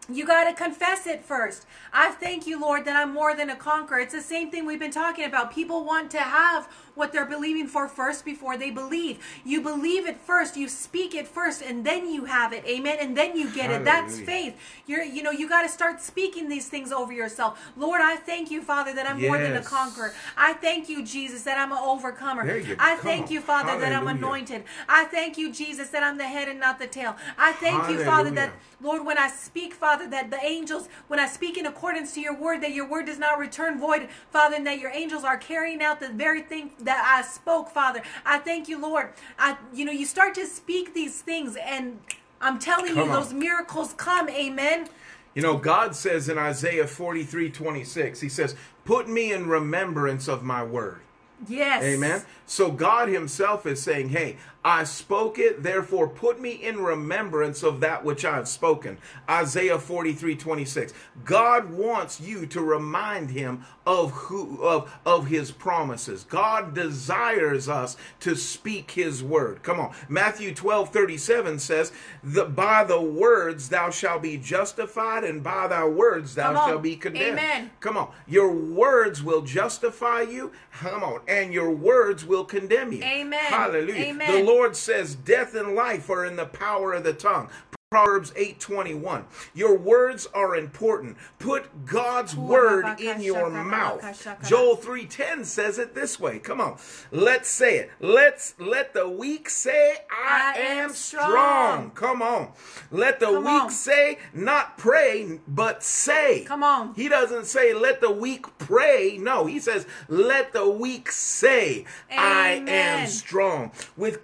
You got to confess it first. I thank you, Lord, that I'm more than a conqueror. It's the same thing we've been talking about. People want to have what they're believing for first before they believe. You believe it first, you speak it first, and then you have it. Amen. And then you get it. That's faith. You're you know, you got to start speaking these things over yourself. Lord, I thank you, Father, that I'm more than a conqueror. I thank you, Jesus, that I'm an overcomer. I thank on. you, Father, that I'm anointed. I thank you, Jesus, that I'm the head and not the tail. I thank you, Father, that Lord, when I speak, Father, that the angels, when I speak in accordance to your word, that your word does not return void, Father, and that your angels are carrying out the very thing that I spoke, Father. I thank you, Lord. I, you know, you start to speak these things, and I'm telling Come you, on. those miracles come. Amen. You know, God says in Isaiah 43 26, He says, Put me in remembrance of my word. Yes. Amen. So God Himself is saying, Hey, I spoke it, therefore put me in remembrance of that which I've spoken. Isaiah 43 26. God wants you to remind Him of who of, of His promises. God desires us to speak His word. Come on. Matthew 12 37 says, that By the words thou shalt be justified, and by thy words thou shalt be condemned. Amen. Come on. Your words will justify you. Come on. And your words will condemn you. Amen. Hallelujah. Amen. Lord says death and life are in the power of the tongue. Proverbs 8:21. Your words are important. Put God's word in your mouth. Joel 3:10 says it this way. Come on. Let's say it. Let's let the weak say I, I am strong. strong. Come on. Let the Come weak on. say not pray but say. Come on. He doesn't say let the weak pray. No, he says let the weak say I am strong. With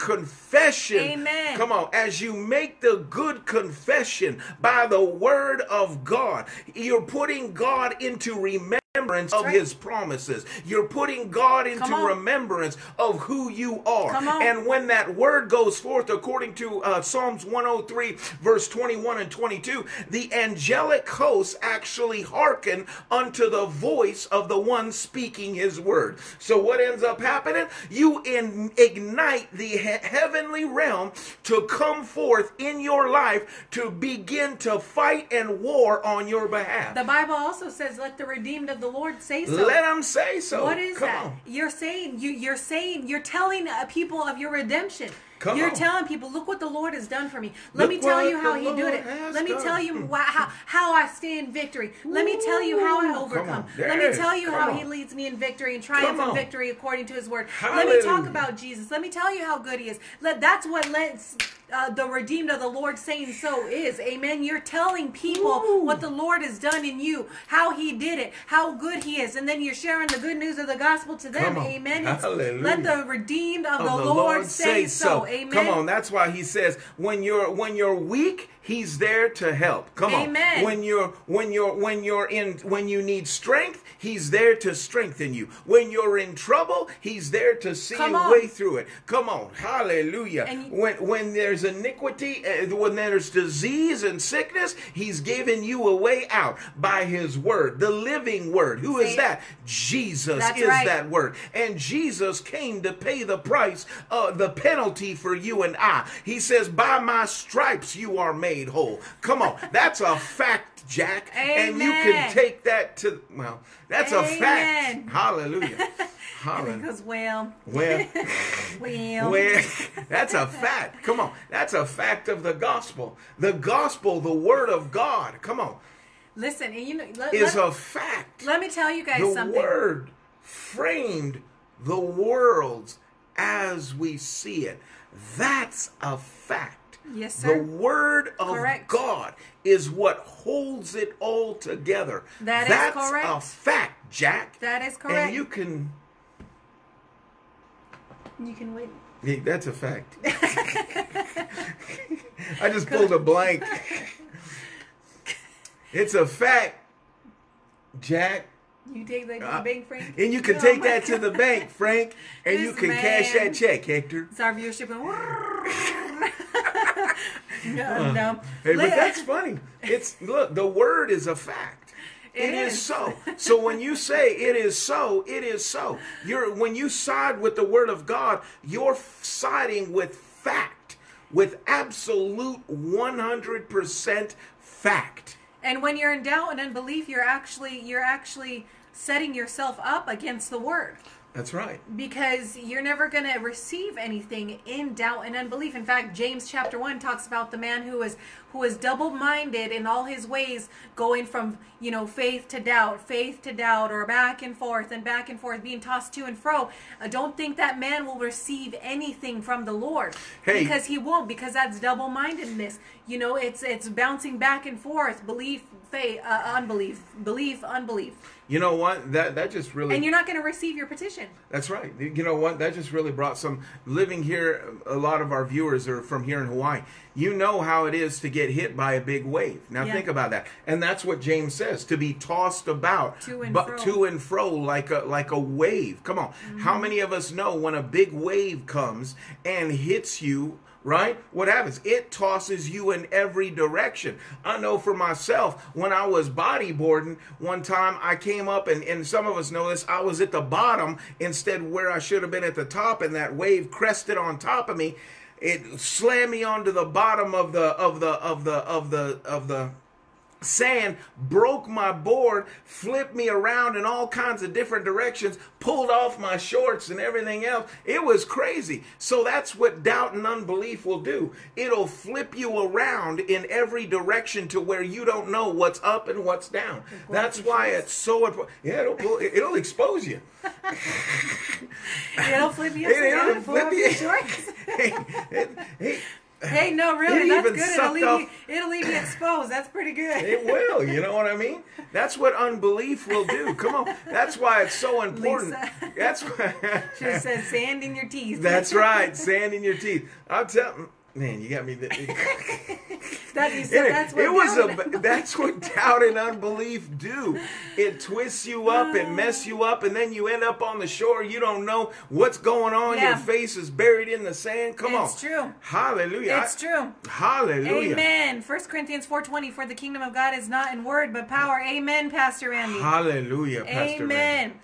confession. Amen. Come on, as you make the good confession by the word of God, you're putting God into remembrance of right. his promises. You're putting God into remembrance of who you are. And when that word goes forth, according to uh, Psalms 103, verse 21 and 22, the angelic hosts actually hearken unto the voice of the one speaking his word. So what ends up happening? You in, ignite the he- heavenly realm to come forth in your life to begin to fight and war on your behalf. The Bible also says, "Let the redeemed of the Lord say so." Let him say so. What is Come that? on. You're saying you you're saying you're telling uh, people of your redemption. Come you're on. telling people, look what the Lord has done for me. Let Look me tell you how the He did it. Let me done. tell you why, how how I stay in victory. Let me tell you how I overcome. Let me tell you come how on. He leads me in victory and triumph in victory according to His word. Let me talk about Jesus. Let me tell you how good He is. Let that's what lets uh, the redeemed of the Lord saying so is. Amen. You're telling people Ooh. what the Lord has done in you, how He did it, how good He is, and then you're sharing the good news of the gospel to them. Amen. Let the redeemed of, of the, Lord, say so. Amen. Come on, that's why he says when you're when you're weak, he's there to help. Come Amen. on. When you're when you're when you're in when you need strength, he's there to strengthen you. When you're in trouble, he's there to see Come a way through it. Come on. Hallelujah. You- when when there's iniquity, uh, when there's disease and sickness, he's giving you a way out by his word, the living word. Who is that? Jesus That's is right. that word. And Jesus came to pay the price, uh, the penalty for you and I. He says, By my stripes you are made whole. Come on. That's a fact, Jack. And you can take that to, well, that's a fact. Hallelujah. Hallelujah. Because well, Well, well, well, that's a fact. Come on. That's a fact of the gospel. The gospel, the word of God, come on, listen, and you know, let, is let- a fact. let me tell you guys the something. word framed the worlds as we see it. That's a fact. Yes, sir. The word of Correct. God is what holds it all together. That is That's correct. a fact, Jack. That is correct. And you can. You can wait. Yeah, that's a fact. I just pulled a blank. It's a fact, Jack. You take that to Uh, the bank, Frank. And you can Oh take my that to the bank, Frank, and you This can cash that check, Hector. It's our viewership. No, um, no. Hey, but that's funny. It's look, the word is a fact. It it is. is. so. So when you say it is so, it is so. You're when you side with the word of God, you're siding with fact, with absolute 100% fact. And when you're in doubt and unbelief, you're actually you're actually setting yourself up against the word That's right. because you're never going to receive anything in doubt and unbelief. In fact, James chapter 1 talks about the man who is who is double-minded in all his ways, going from, you know, faith to doubt, faith to doubt or back and forth and back and forth being tossed to and fro. Uh, don't think that man will receive anything from the Lord Hey. because he won't because that's double-mindedness. You know, it's it's bouncing back and forth, belief, faith, uh, unbelief, belief, unbelief, You know what? That that just really and you're not going to receive your petition. That's right. You know what? That just really brought some living here. A lot of our viewers are from here in Hawaii. You know how it is to get hit by a big wave. Now Yeah. think about that. And that's what James says: to be tossed about, To and but fro. to and fro like a like a wave. Come on, Mm-hmm. how many of us know when a big wave comes and hits you? Right? What happens? It tosses you in every direction. I know for myself, when I was bodyboarding, one time I came up, and, and some of us know this, I was at the bottom instead where I should have been at the top, and that wave crested on top of me. It slammed me onto the bottom of the of the of the of the of the sand broke my board, flipped me around in all kinds of different directions, pulled off my shorts and everything else. It was crazy. So that's what doubt and unbelief will do. It'll flip you around in every direction to where you don't know what's up and what's down. That's why it's so important. Yeah, it'll pull, it'll expose you. It'll flip you It- it'll flip you. your shorts. hey, hey, Hey, no, really, that's good. It'll leave, off- you, it'll leave you exposed. That's pretty good. It will, you know what I mean? That's what unbelief will do. Come on. That's why it's so important. Lisa. That's why have said sand in your teeth. That's right, sand in your teeth. I'm telling man, you got me th- That you said that's what it was doubt- a that's what doubt and unbelief do. It twists you up and uh. mess you up, and then you end up on the shore. You don't know what's going on. Yeah. Your face is buried in the sand. Come It's on, it's true. Hallelujah. It's true. Hallelujah. Amen. 1 Corinthians 4.20, for the kingdom of God is not in word, but power. Amen, Pastor Randy. Hallelujah, Pastor Amen. Randy.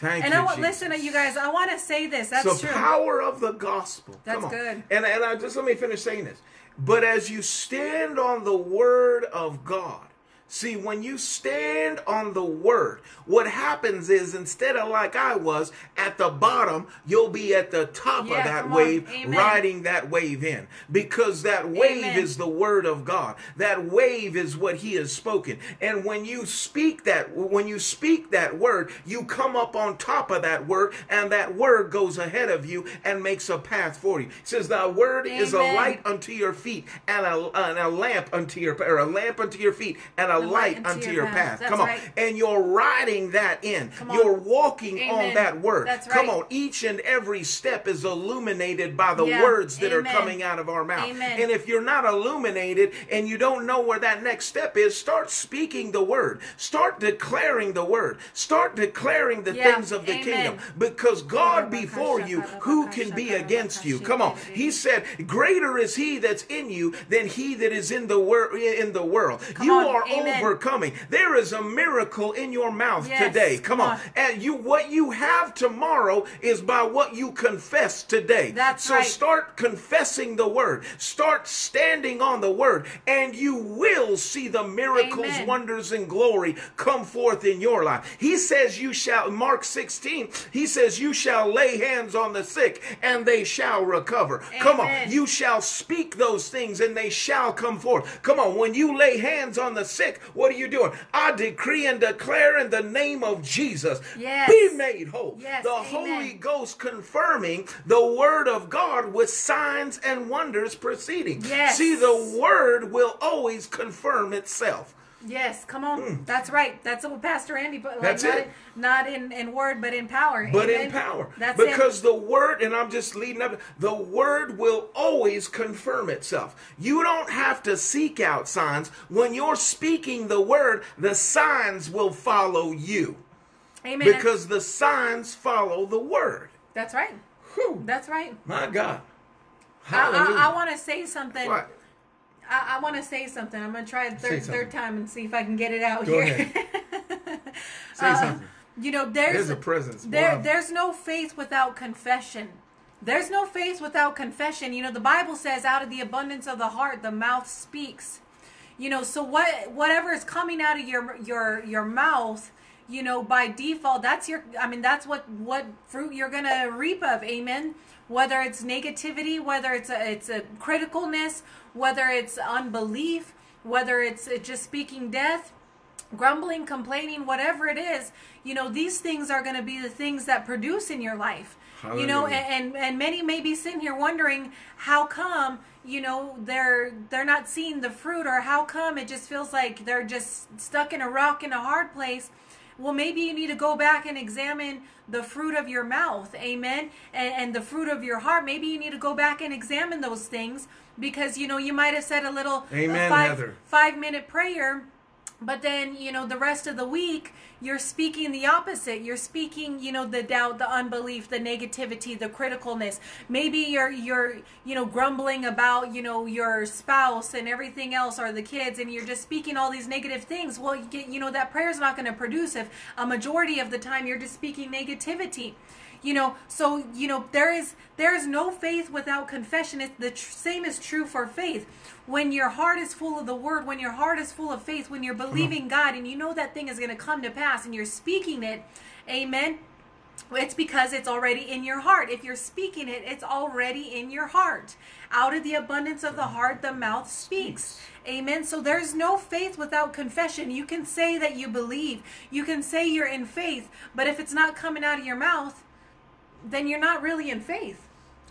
Thank And you. I want, Jesus. listen, you guys, I want to say this. That's the true. power of the gospel. That's Come on. good. And and I just let me finish saying this. But as you stand on the word of God, see when you stand on the word, what happens is instead of like I was at the bottom, you'll be at the top Yeah, of that wave, Amen. riding that wave in, because that wave Amen. is the word of God. That wave is what He has spoken. And when you speak that, when you speak that word, you come up on top of that word, and that word goes ahead of you and makes a path for you. It says, "Thy word is a light unto your feet, and a, and a lamp unto your or a lamp unto your feet, and a light light unto your your path." path." Come on, right. and you're riding that in. Come. You're walking Amen. on that word. That's Come on, each and every step is illuminated by the Yeah. words that Amen. are coming out of our mouth. Amen. And if you're not illuminated and you don't know where that next step is, start speaking the word. Start declaring the word. Start declaring the Yeah. things of the kingdom. Because God before you, who can be against you? Come on. He said, Greater is he that's in you than he that is in the wor- in the world. you on. are Amen. Overcoming. There is a miracle in your mouth Yes. today. Come, on. on. And you what you have tomorrow is by what you confess today. That's so right. start confessing the word. Start standing on the word, and you will see the miracles, Amen. wonders, and glory come forth in your life. He says, You shall, Mark 16, he says, You shall lay hands on the sick, and they shall recover. Come on. You shall speak those things, and they shall come forth. Come on. When you lay hands on the sick, what are you doing? I decree and declare in the name of Jesus, Yes. be made whole. Yes. The Amen. Holy Ghost confirming the word of God with signs and wonders proceeding. Yes. See, the word will always confirm itself. Yes, come on. Mm. That's right. That's what Pastor Andy put. Like. That's not it. In, not in, in word, but in power. But Amen. in power. That's it. because the word, and I'm just leading up, the word will always confirm itself. You don't have to seek out signs. When you're speaking the word, the signs will follow you. Amen. Because the signs follow the word. that's right. Whew, That's right. my God. I, I, I want to say something. What? I, I want to say something. I'm going to try it third, third time and see if I can get it out Go here. Say Uh, something. You know, there's There's a presence. there there's no faith without confession. There's no faith without confession. You know, the Bible says out of the abundance of the heart the mouth speaks. You know, so what whatever is coming out of your your your mouth, you know, by default, that's your I mean, that's what what fruit you're going to reap of. Amen. Whether it's negativity, whether it's a it's a criticalness, whether it's unbelief, whether it's just speaking death, grumbling, complaining, whatever it is, you know, these things are going to be the things that produce in your life. You know, and, and and many may be sitting here wondering how come you know they're they're not seeing the fruit or how come it just feels like they're just stuck in a rock in a hard place well maybe you need to go back and examine the fruit of your mouth amen and, and the fruit of your heart maybe you need to go back and examine those things because you know you might have said a little uh, Amen, five, Heather. five minute prayer but then you know the rest of the week you're speaking the opposite. You're speaking you know the doubt the unbelief the negativity the criticalness. Maybe you're you're you know grumbling about you know your spouse and everything else or the kids and you're just speaking all these negative things. Well you, get, you know that prayer is not going to produce if a majority of the time you're just speaking negativity you know so you know there is there is no faith without confession it's the tr- same is true for faith when your heart is full of the word when your heart is full of faith when you're believing god and you know that thing is going to come to pass and you're speaking it amen it's because it's already in your heart. If you're speaking it, it's already in your heart. Out of the abundance of the heart, the mouth speaks. Amen. So there's no faith without confession. You can say that you believe, you can say you're in faith, but if it's not coming out of your mouth, then you're not really in faith.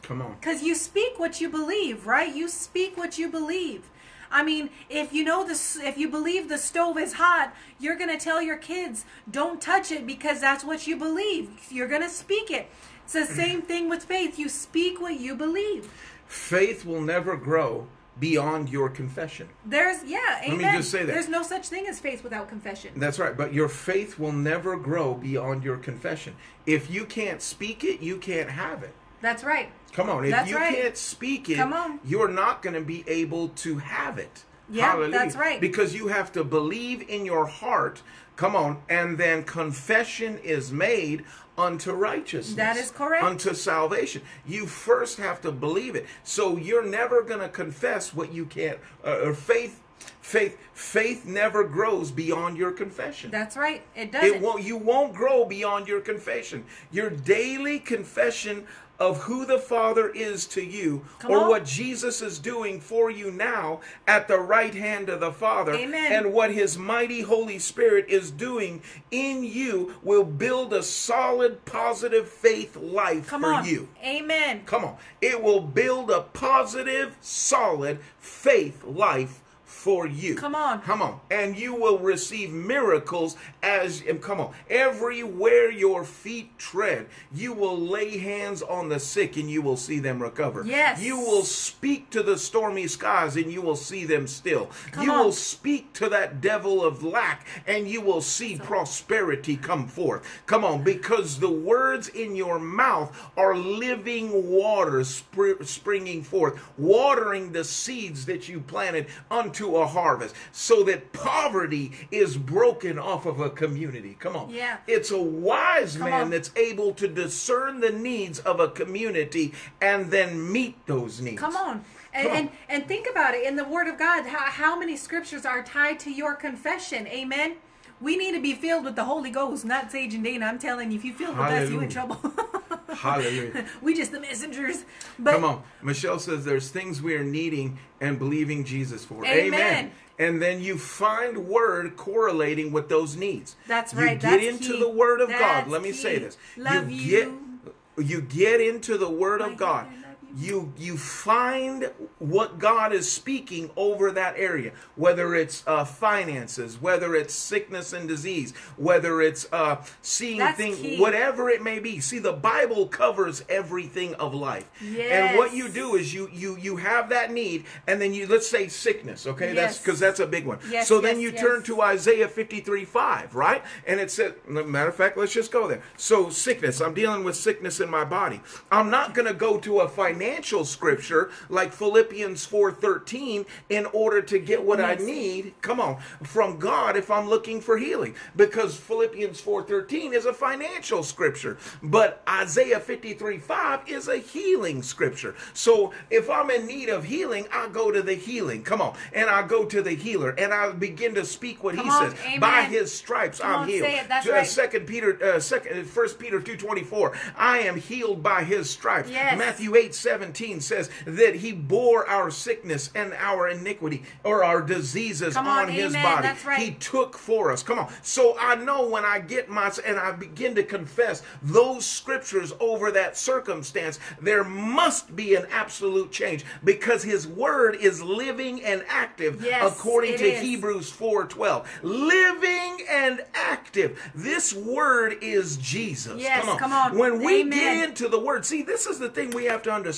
Come on. Because you speak what you believe, right? You speak what you believe. I mean, if you know this, if you believe the stove is hot, you're gonna tell your kids, "Don't touch it," because that's what you believe. You're gonna speak it. It's the same thing with faith. You speak what you believe. Faith will never grow beyond your confession. There's yeah, me amen. just say that. There's no such thing as faith without confession. That's right. But your faith will never grow beyond your confession. If you can't speak it, you can't have it. That's right. Come on. If That's you right. can't speak it, Come on. you're not going to be able to have it. Yeah, that's right. Because you have to believe in your heart. Come on. And then confession is made unto righteousness. That is correct. Unto salvation. You first have to believe it. So you're never going to confess what you can't. Uh, or faith. Faith, faith never grows beyond your confession. That's right. It doesn't. It won't. You won't grow beyond your confession. Your daily confession of who the Father is to you, Come or on. what Jesus is doing for you now at the right hand of the Father, Amen. and what His mighty Holy Spirit is doing in you, will build a solid, positive faith life Come for on. you. Amen. Come on. It will build a positive, solid faith life for you. Come on. Come on. And you will receive miracles as, and come on, everywhere your feet tread, you will lay hands on the sick and you will see them recover. Yes. You will speak to the stormy skies and you will see them still. Come you on. will speak to that devil of lack and you will see prosperity come forth. Come on, because the words in your mouth are living waters spr- springing forth, watering the seeds that you planted unto a harvest, so that poverty is broken off of a community. Come on. Yeah. It's a wise man on. that's able to discern the needs of a community and then meet those needs. Come on. And, and and think about it in the Word of God. How, how many scriptures are tied to your confession? Amen. We need to be filled with the Holy Ghost, not Sage and Dana. I'm telling you, if you feel with us, you in trouble. Hallelujah. we just the messengers. But Come on. Michelle says there's things we are needing and believing Jesus for. Amen. And then you find word correlating with those needs. That's you right. get That's into key. the word of God. That's Let me say this. Love you you. get you get into the word My of God. God, you. You find what God is speaking over that area, whether it's uh, finances, whether it's sickness and disease, whether it's uh, seeing That's things, key. whatever it may be. See, the Bible covers everything of life, yes. and what you do is you you you have that need, and then you let's say sickness. Okay, that's Yes. because that's a big one. Yes, so then you turn to Isaiah 53 5, right? And it said, matter of fact, let's just go there. So, sickness, I'm dealing with sickness in my body. I'm not going to go to a financial scripture like Philippians 4:13 in order to get what I need, come on, from God if I'm looking for healing. Because Philippians 4:13 is a financial scripture, but Isaiah 53:5 is a healing scripture. So, if I'm in need of healing, I go to the healing. Come on. And I go to the healer and I begin to speak what Come he on, says. amen. By his stripes Come I'm on, healed. that's Uh, right. Second Peter uh, second first Peter 2:24. I am healed by his stripes. Yes. Matthew 8 17 says that he bore our sickness and our iniquity or our diseases on, on, his amen. body. That's right. He took for us. Come on. So I know when I get my and I begin to confess those scriptures over that circumstance, there must be an absolute change because his word is living and active Yes, according to is. Hebrews 4:12. Living and active. This word is Jesus. Yes, come on. come on. When we Amen. get into the word, see, this is the thing we have to understand.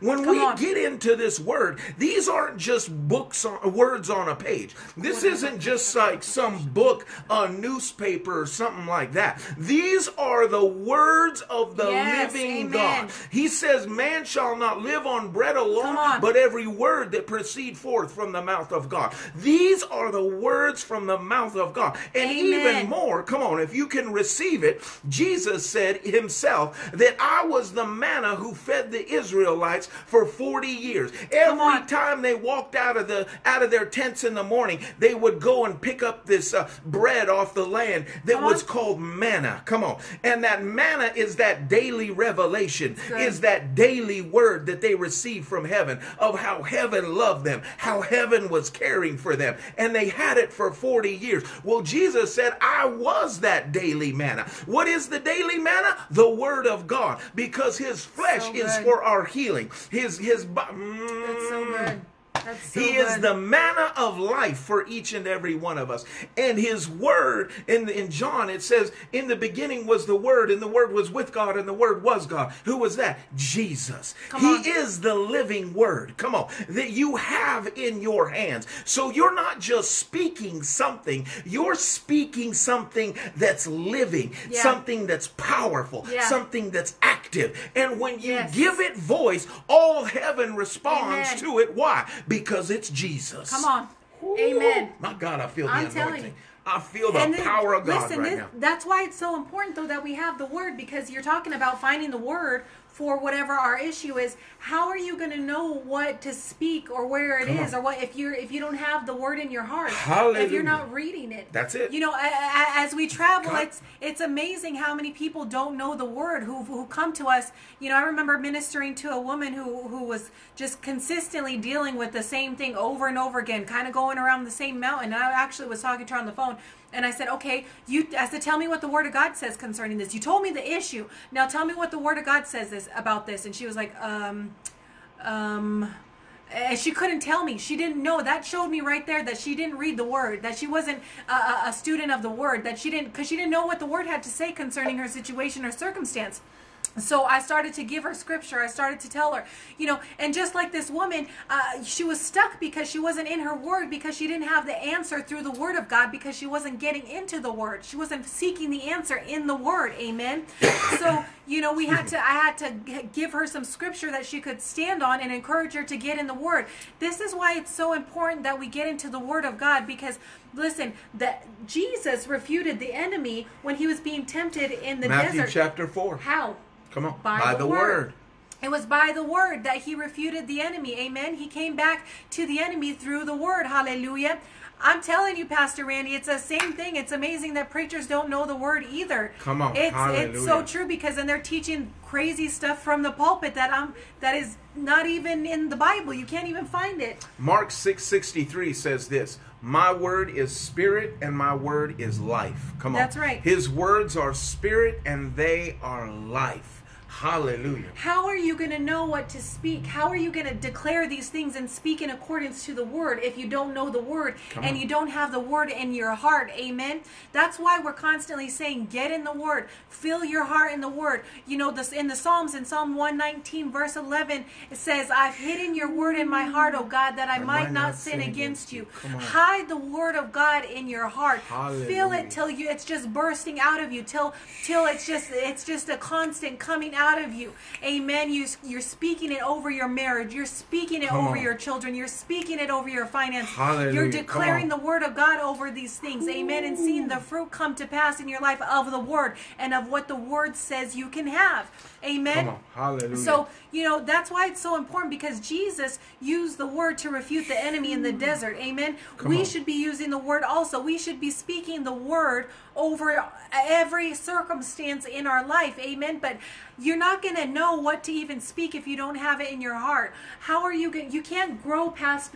When Come we on. get into this word, these aren't just books on words on a page. This isn't just like some book, a newspaper, or something like that. These are the words of the Yes, living amen. God. He says, Man shall not live on bread alone, on. but every word that proceed forth from the mouth of God. These are the words from the mouth of God. And Amen. even more, come on, if you can receive it, Jesus said himself that I was the manna who fed the Israelites for 40 years. Every time they walked out of the out of their tents in the morning, they would go and pick up this uh, bread off the land that Come was on. called manna. Come on. And that manna is that daily revelation, Good. is that daily word that they received from heaven of how heaven loved them, how heaven was caring for them. And they had it for 40 years. Well, Jesus said, I was that daily manna. What is the daily manna? The word of God, because his flesh So is for our healing. His his bo- That's so Mm. good. So He good. is the manna of life for each and every one of us. And his word in, in John, it says, In the beginning was the word, and the word was with God, and the word was God. Who was that? Jesus. Come he on. is the living word. Come on. That you have in your hands. So you're not just speaking something, you're speaking something that's living, Yeah. something that's powerful, Yeah. something that's active. And when you Yes. give it voice, all heaven responds Amen. to it. Why? Because it's Jesus. Come on. Ooh, Amen. My God, I feel the I'm telling anointing. you. I feel the then, power of God listen, right this- now. that's why it's so important though that we have the word because you're talking about finding the word for whatever our issue is. How are you going to know what to speak or where it is, Come on. or what if you're if you don't have the word in your heart? If you're not reading it, That's it. You know, as we travel, God. it's it's amazing how many people don't know the word who who come to us. You know, I remember ministering to a woman who who was just consistently dealing with the same thing over and over again, kind of going around the same mountain. I actually was talking to her on the phone. And I said, okay, you. I said, tell me what the Word of God says concerning this. You told me the issue. Now tell me what the Word of God says this about this. And she was like, um, um, and she couldn't tell me. She didn't know. That showed me right there that she didn't read the Word. That she wasn't a, a, student of the Word. That she didn't, because she didn't know what the Word had to say concerning her situation or circumstance. So I started to give her scripture. I started to tell her, you know, and just like this woman, uh, she was stuck because she wasn't in her word because she didn't have the answer through the word of God because she wasn't getting into the word. She wasn't seeking the answer in the word. Amen. So, you know, we had to, I had to give her some scripture that she could stand on and encourage her to get in the word. This is why it's so important that we get into the word of God because listen, that Jesus refuted the enemy when he was being tempted in the Matthew desert. chapter 4. How? Come on. By the, the word. word. It was by the word that he refuted the enemy. Amen. He came back to the enemy through the word. Hallelujah. I'm telling you, Pastor Randy, it's the same thing. It's amazing that preachers don't know the word either. Come on. It's it's so true because then they're teaching crazy stuff from the pulpit that um that is not even in the Bible. You can't even find it. Mark 6:63 says this, "My word is spirit and my word is life." Come on. That's right. His words are spirit and they are life. Hallelujah. How are you going to know what to speak? How are you going to declare these things and speak in accordance to the word if you don't know the word Come and on. you don't have the word in your heart? Amen. That's why we're constantly saying, get in the word, fill your heart in the word. You know, this in the Psalms, in Psalm 119, verse 11, it says, I've hidden your word in my heart, O God, that I might not sin against you. On. Hide the word of God in your heart. Feel Hallelujah. it till you it's just bursting out of you till till it's just it's just a constant coming out of you. Amen. You you're speaking it over your marriage. You're speaking it Come over on. your children. You're speaking it over your finances. You're declaring the word of god over these things. Amen. And seeing the fruit come to pass in your life of the word and of what the word says you can have amen. Hallelujah. so, you know, that's why it's so important because Jesus used the word to refute the enemy in the desert. Amen. Come we on. should be using the word also. We should be speaking the word over every circumstance in our life. Amen. But you you're not going to know what to even speak if you don't have it in your heart. How are you going you can't grow past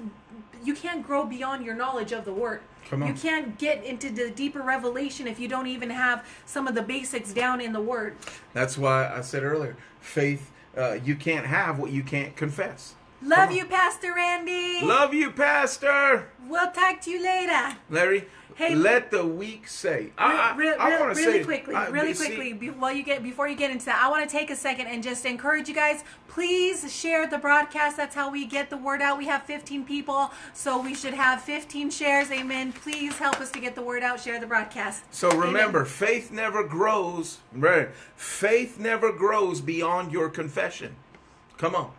you can't grow beyond your knowledge of the word. You can't get into the deeper revelation if you don't even have some of the basics down in the word. That's why I said earlier, faith. Uh, you can't have what you can't confess. Love you, Pastor Randy. Love you, Pastor we'll talk to you later. Larry. Hey, let the weak say. I, Real, I, I to really say quickly, I- really see, quickly, be- while you get before you get into that, I want to take a second and just encourage you guys. Please share the broadcast. That's how we get the word out. We have 15 people, so we should have 15 shares. Amen. Please help us to get the word out. Share the broadcast. So Amen. remember, faith never grows. Right? Faith never grows beyond your confession. Come on.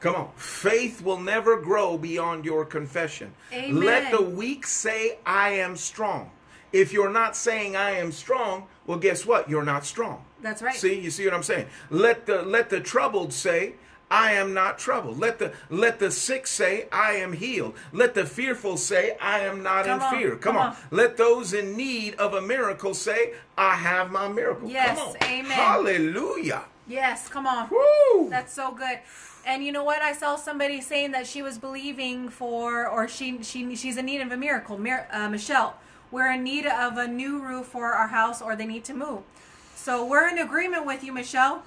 Come on. Faith will never grow beyond your confession. Amen. Let the weak say, I am strong. If you're not saying I am strong, well, guess what? You're not strong. That's right. See, you see what I'm saying? Let the let the troubled say, I am not troubled. Let the let the sick say, I am healed. Let the fearful say, I am not Come in on, fear. Come, come on. on. Let those in need of a miracle say, I have my miracle. Yes, Come on. amen. Hallelujah. Yes, come on. Woo! That's so good. And you know what? I saw somebody saying that she was believing for, or she she she's in need of a miracle. Mir- uh, Michelle, we're in need of a new roof for our house, or they need to move. So we're in agreement with you, Michelle.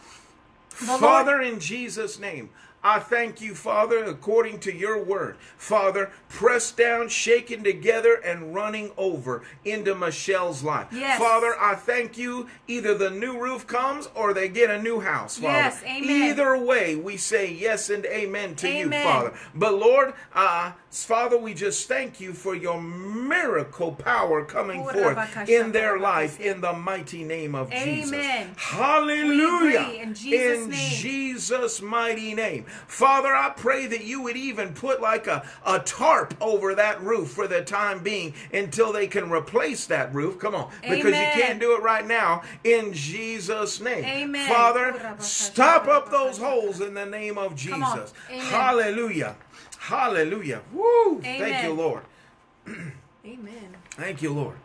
The Lord- Father, in Jesus' name, I thank you, Father, according to your word. Father, pressed down, shaken together, and running over into Michelle's life. Yes. Father, I thank you. Either the new roof comes or they get a new house, Father. Yes, amen. Either way, we say yes and amen to you, Father. But Lord, uh, Father, we just thank you for your miracle power coming forth in their life in the mighty name of Jesus. Amen. Hallelujah. In Jesus' In. Jesus' mighty name. Father, I pray that you would even put like a, a tarp over that roof for the time being until they can replace that roof. Come on. Because Amen. you can't do it right now in Jesus' name. Amen. Father, stop up those holes in the name of Jesus. Hallelujah. Hallelujah. Woo. Thank you, Lord. Amen. Thank you, Lord.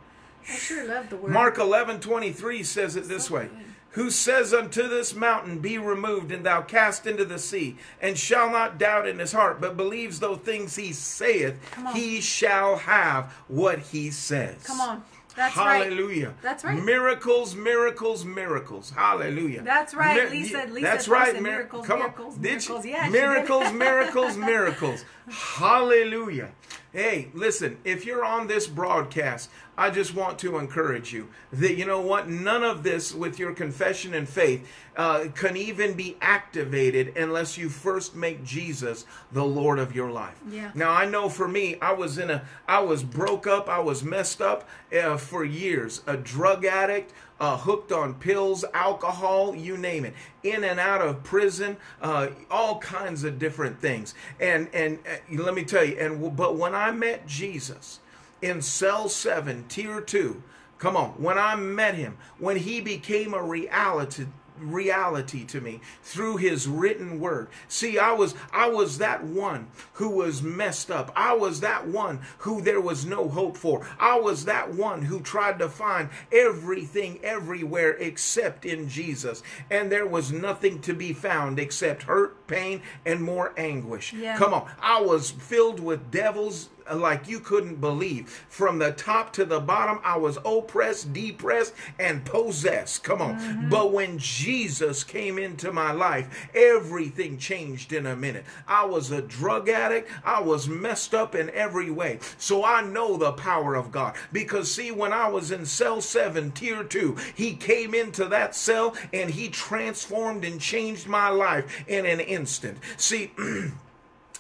I sure love the word. Mark eleven twenty three says it this way Who says unto this mountain, Be removed, and thou cast into the sea, and shall not doubt in his heart, but believes those things he saith, he shall have what he says. Come on. That's right. Hallelujah. That's right. Miracles, miracles, miracles. Hallelujah. That's right. Lisa- Lisa That's right. miracles, Come miracles, on. Did miracles. she? Yeah, she miracles, miracles, miracles. Hallelujah. Hey, listen, if you're on this broadcast, I just want to encourage you that you know what? None of this with your confession and faith uh, can even be activated unless you first make Jesus the Lord of your life. Yeah. Now I know for me, I was in a, I was broke up, I was messed up uh, for years, a drug addict, uh, hooked on pills, alcohol, you name it, in and out of prison, uh, all kinds of different things. And and uh, let me tell you, and but when I met Jesus in cell seven, tier two, come on, when I met him, when he became a reality reality to me through his written word. See i was i was that one who was messed up. I was that one who there was no hope for. I was that one who tried to find everything everywhere except in jesus. And there was nothing to be found except hurt pain and more anguish. Yeah. come on. I was filled with devils like you couldn't believe. From the top to the bottom, I was oppressed, depressed, and possessed. Come on. Mm-hmm. But when Jesus came into my life, everything changed in a minute. I was a drug addict, I was messed up in every way. So I know the power of God. Because, see, when I was in cell seven, tier two, He came into that cell and He transformed and changed my life in an instant. See,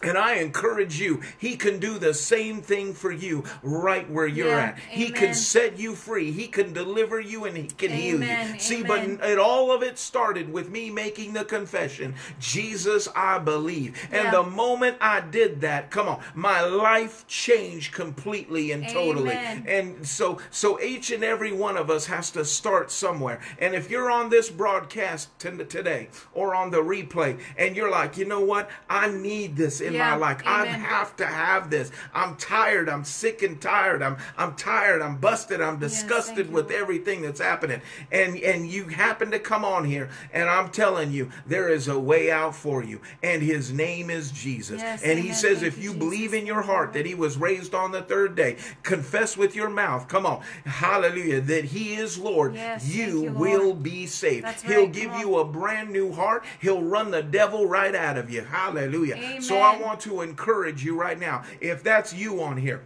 And I encourage you, he can do the same thing for you right where you're Yeah, at. He can set you free. He can deliver you and he can heal you. Amen, See, amen. but it, all of it started with me making the confession, Jesus, I believe. And Yeah. the moment I did that, come on, my life changed completely and totally. Amen. And so so each and every one of us has to start somewhere. And if you're on this broadcast today or on the replay and you're like, "You know what? I need this in Yeah, my life. I have to have this. I'm tired. I'm sick and tired. I'm I'm tired. I'm busted. I'm disgusted you, with Lord. everything that's happening. And and you happen to come on here and I'm telling you there is a way out for you. And his name is Jesus. Yes, and he says Thank if you, you believe in your heart that he was raised on the third day, confess with your mouth. Come on. Hallelujah. That he is Lord. Yes, you you, Lord. will be saved. That's He'll give you a brand new heart. He'll run the devil right out of you. Hallelujah. So I Amen. want to encourage you right now. If that's you on here.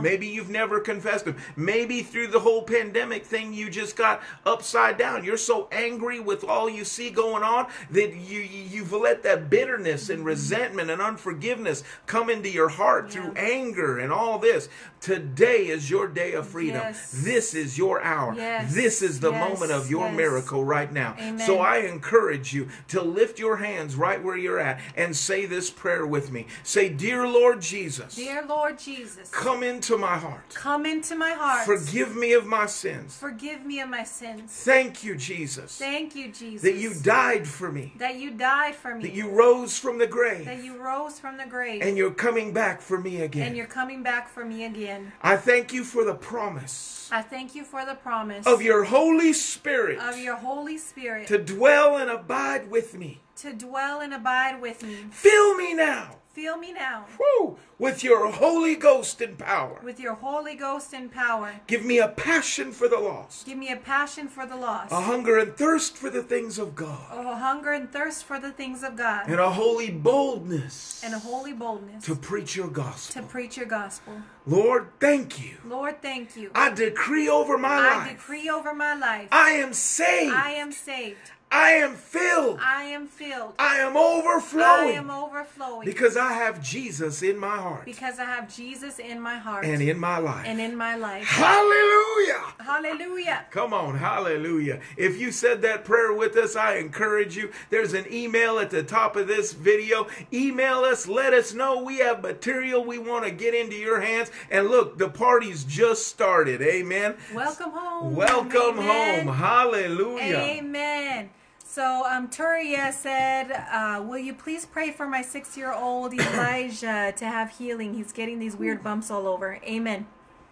Maybe you've never confessed him. Maybe through the whole pandemic thing, you just got upside down. You're so angry with all you see going on that you you've let that bitterness and resentment and unforgiveness come into your heart through anger and all this. Today is your day of freedom. Yes. This is your hour. Yes. This is the Yes. moment of your miracle right now. Amen. So I encourage you to lift your hands right where you're at and say this prayer with me. Say, "Dear Lord Jesus, Dear Lord Jesus, come into my heart. come into my heart. Forgive me of my sins. Forgive me of my sins. Thank you, Jesus, Thank you, Jesus. that you died for me, that you died for me. that you rose from the grave. that you rose from the grave. and you're coming back for me again. and you're coming back for me again. I thank you for the promise I thank you for the promise of your Holy Spirit of your Holy Spirit to dwell and abide with me. to dwell and abide with me. Fill me now Fill me now woo, with your Holy Ghost and power. with your Holy Ghost and power. Give me a passion for the lost, Give me a passion for the lost, a hunger and thirst for the things of God, oh, a hunger and thirst for the things of God, and a holy boldness and a holy boldness to preach your gospel. to preach your gospel. Lord, thank you. Lord, thank you. I decree over my I life. I decree over my life. I am saved. I am saved. I am filled. I am filled. I am overflowing. I am overflowing because I have Jesus in my heart because I have Jesus in my heart and in my life. and in my life. Hallelujah. Hallelujah. Come on, hallelujah. If you said that prayer with us, I encourage you. There's an email at the top of this video. Email us, let us know we have material we want to get into your hands. And look, the party's just started. Amen. Welcome home. Welcome Amen. home. Hallelujah. Amen. So, um, Turia said, uh, "Will you please pray for my six-year-old Elijah to have healing? He's getting these weird bumps all over." Amen.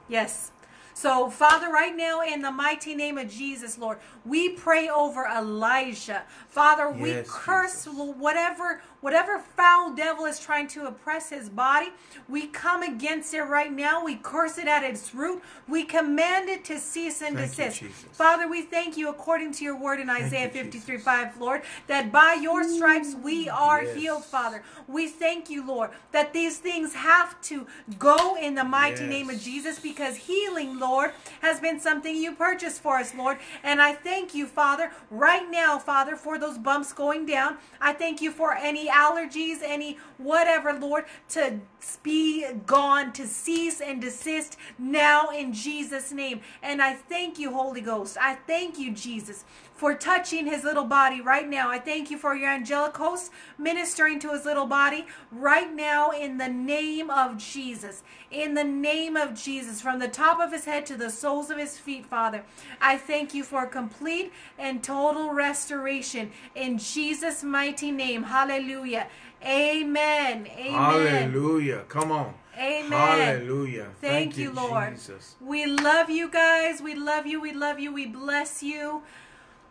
Yes. So, Father, right now, in the mighty name of Jesus, Lord, we pray over Elijah. Father, we curse Jesus. whatever whatever foul devil is trying to oppress his body. We come against it right now. We curse it at its root. We command it to cease and Thank desist. Jesus. Father, we thank you according to your word in Isaiah you, 53 Jesus. 5, Lord, that by your stripes we mm. are Yes. healed, Father. We thank you, Lord, that these things have to go in the mighty Yes. name of Jesus because healing, Lord, has been something you purchased for us, Lord. And I thank you, Father, right now, Father, for those bumps going down. I thank you for any allergies, any whatever, Lord, to be gone, to cease and desist now in Jesus' name. And I thank you, Holy Ghost. I thank you, Jesus, for touching his little body right now. I thank you for your angelic host ministering to his little body right now in the name of Jesus. In the name of Jesus, from the top of his head to the soles of his feet, Father. I thank you for complete and total restoration in Jesus' mighty name. Hallelujah. Amen. Amen. Hallelujah. Come on. Amen. Hallelujah. Thank, you, Lord. Jesus. We love you guys. We love you. We love you. We bless you.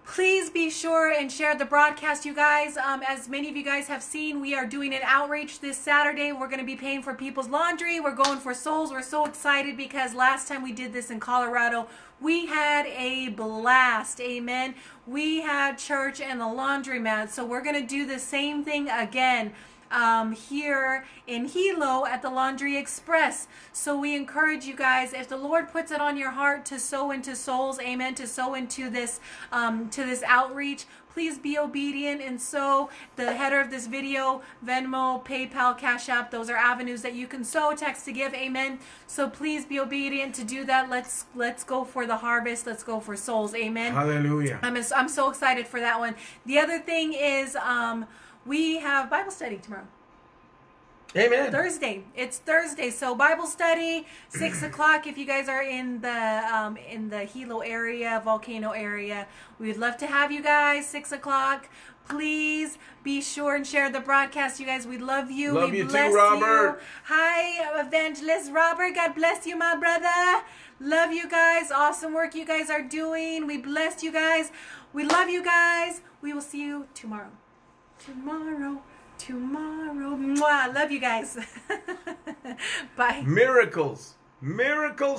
Please be sure and share the broadcast, you guys. Um, as many of you guys have seen, we are doing an outreach this Saturday. We're going to be paying for people's laundry. We're going for souls. We're so excited because last time we did this in Colorado, we had a blast. Amen. We had church and the laundromat. So we're going to do the same thing again um, here in Hilo at the Laundry Express. So we encourage you guys, if the Lord puts it on your heart to sow into souls, amen, to sow into this um, to this outreach, please be obedient and sow. The header of this video, Venmo, PayPal, Cash App, those are avenues that you can sow, text to give, amen. So please be obedient to do that. Let's let's go for the harvest. Let's go for souls, amen. Hallelujah. I'm, I'm so excited for that one. The other thing is um, we have Bible study tomorrow. Amen. Thursday. It's Thursday. So Bible study, six o'clock. If you guys are in the um, in the Hilo area, volcano area, we'd love to have you guys. Six o'clock. Please be sure and share the broadcast, you guys. We love you. Love we you too, bless Robert. You. Hi, Evangelist Robert. God bless you, my brother. Love you guys. Awesome work you guys are doing. We bless you guys. We love you guys. We will see you tomorrow. Tomorrow. Tomorrow. Mwah. Love you guys. Bye. Miracles. Miracles.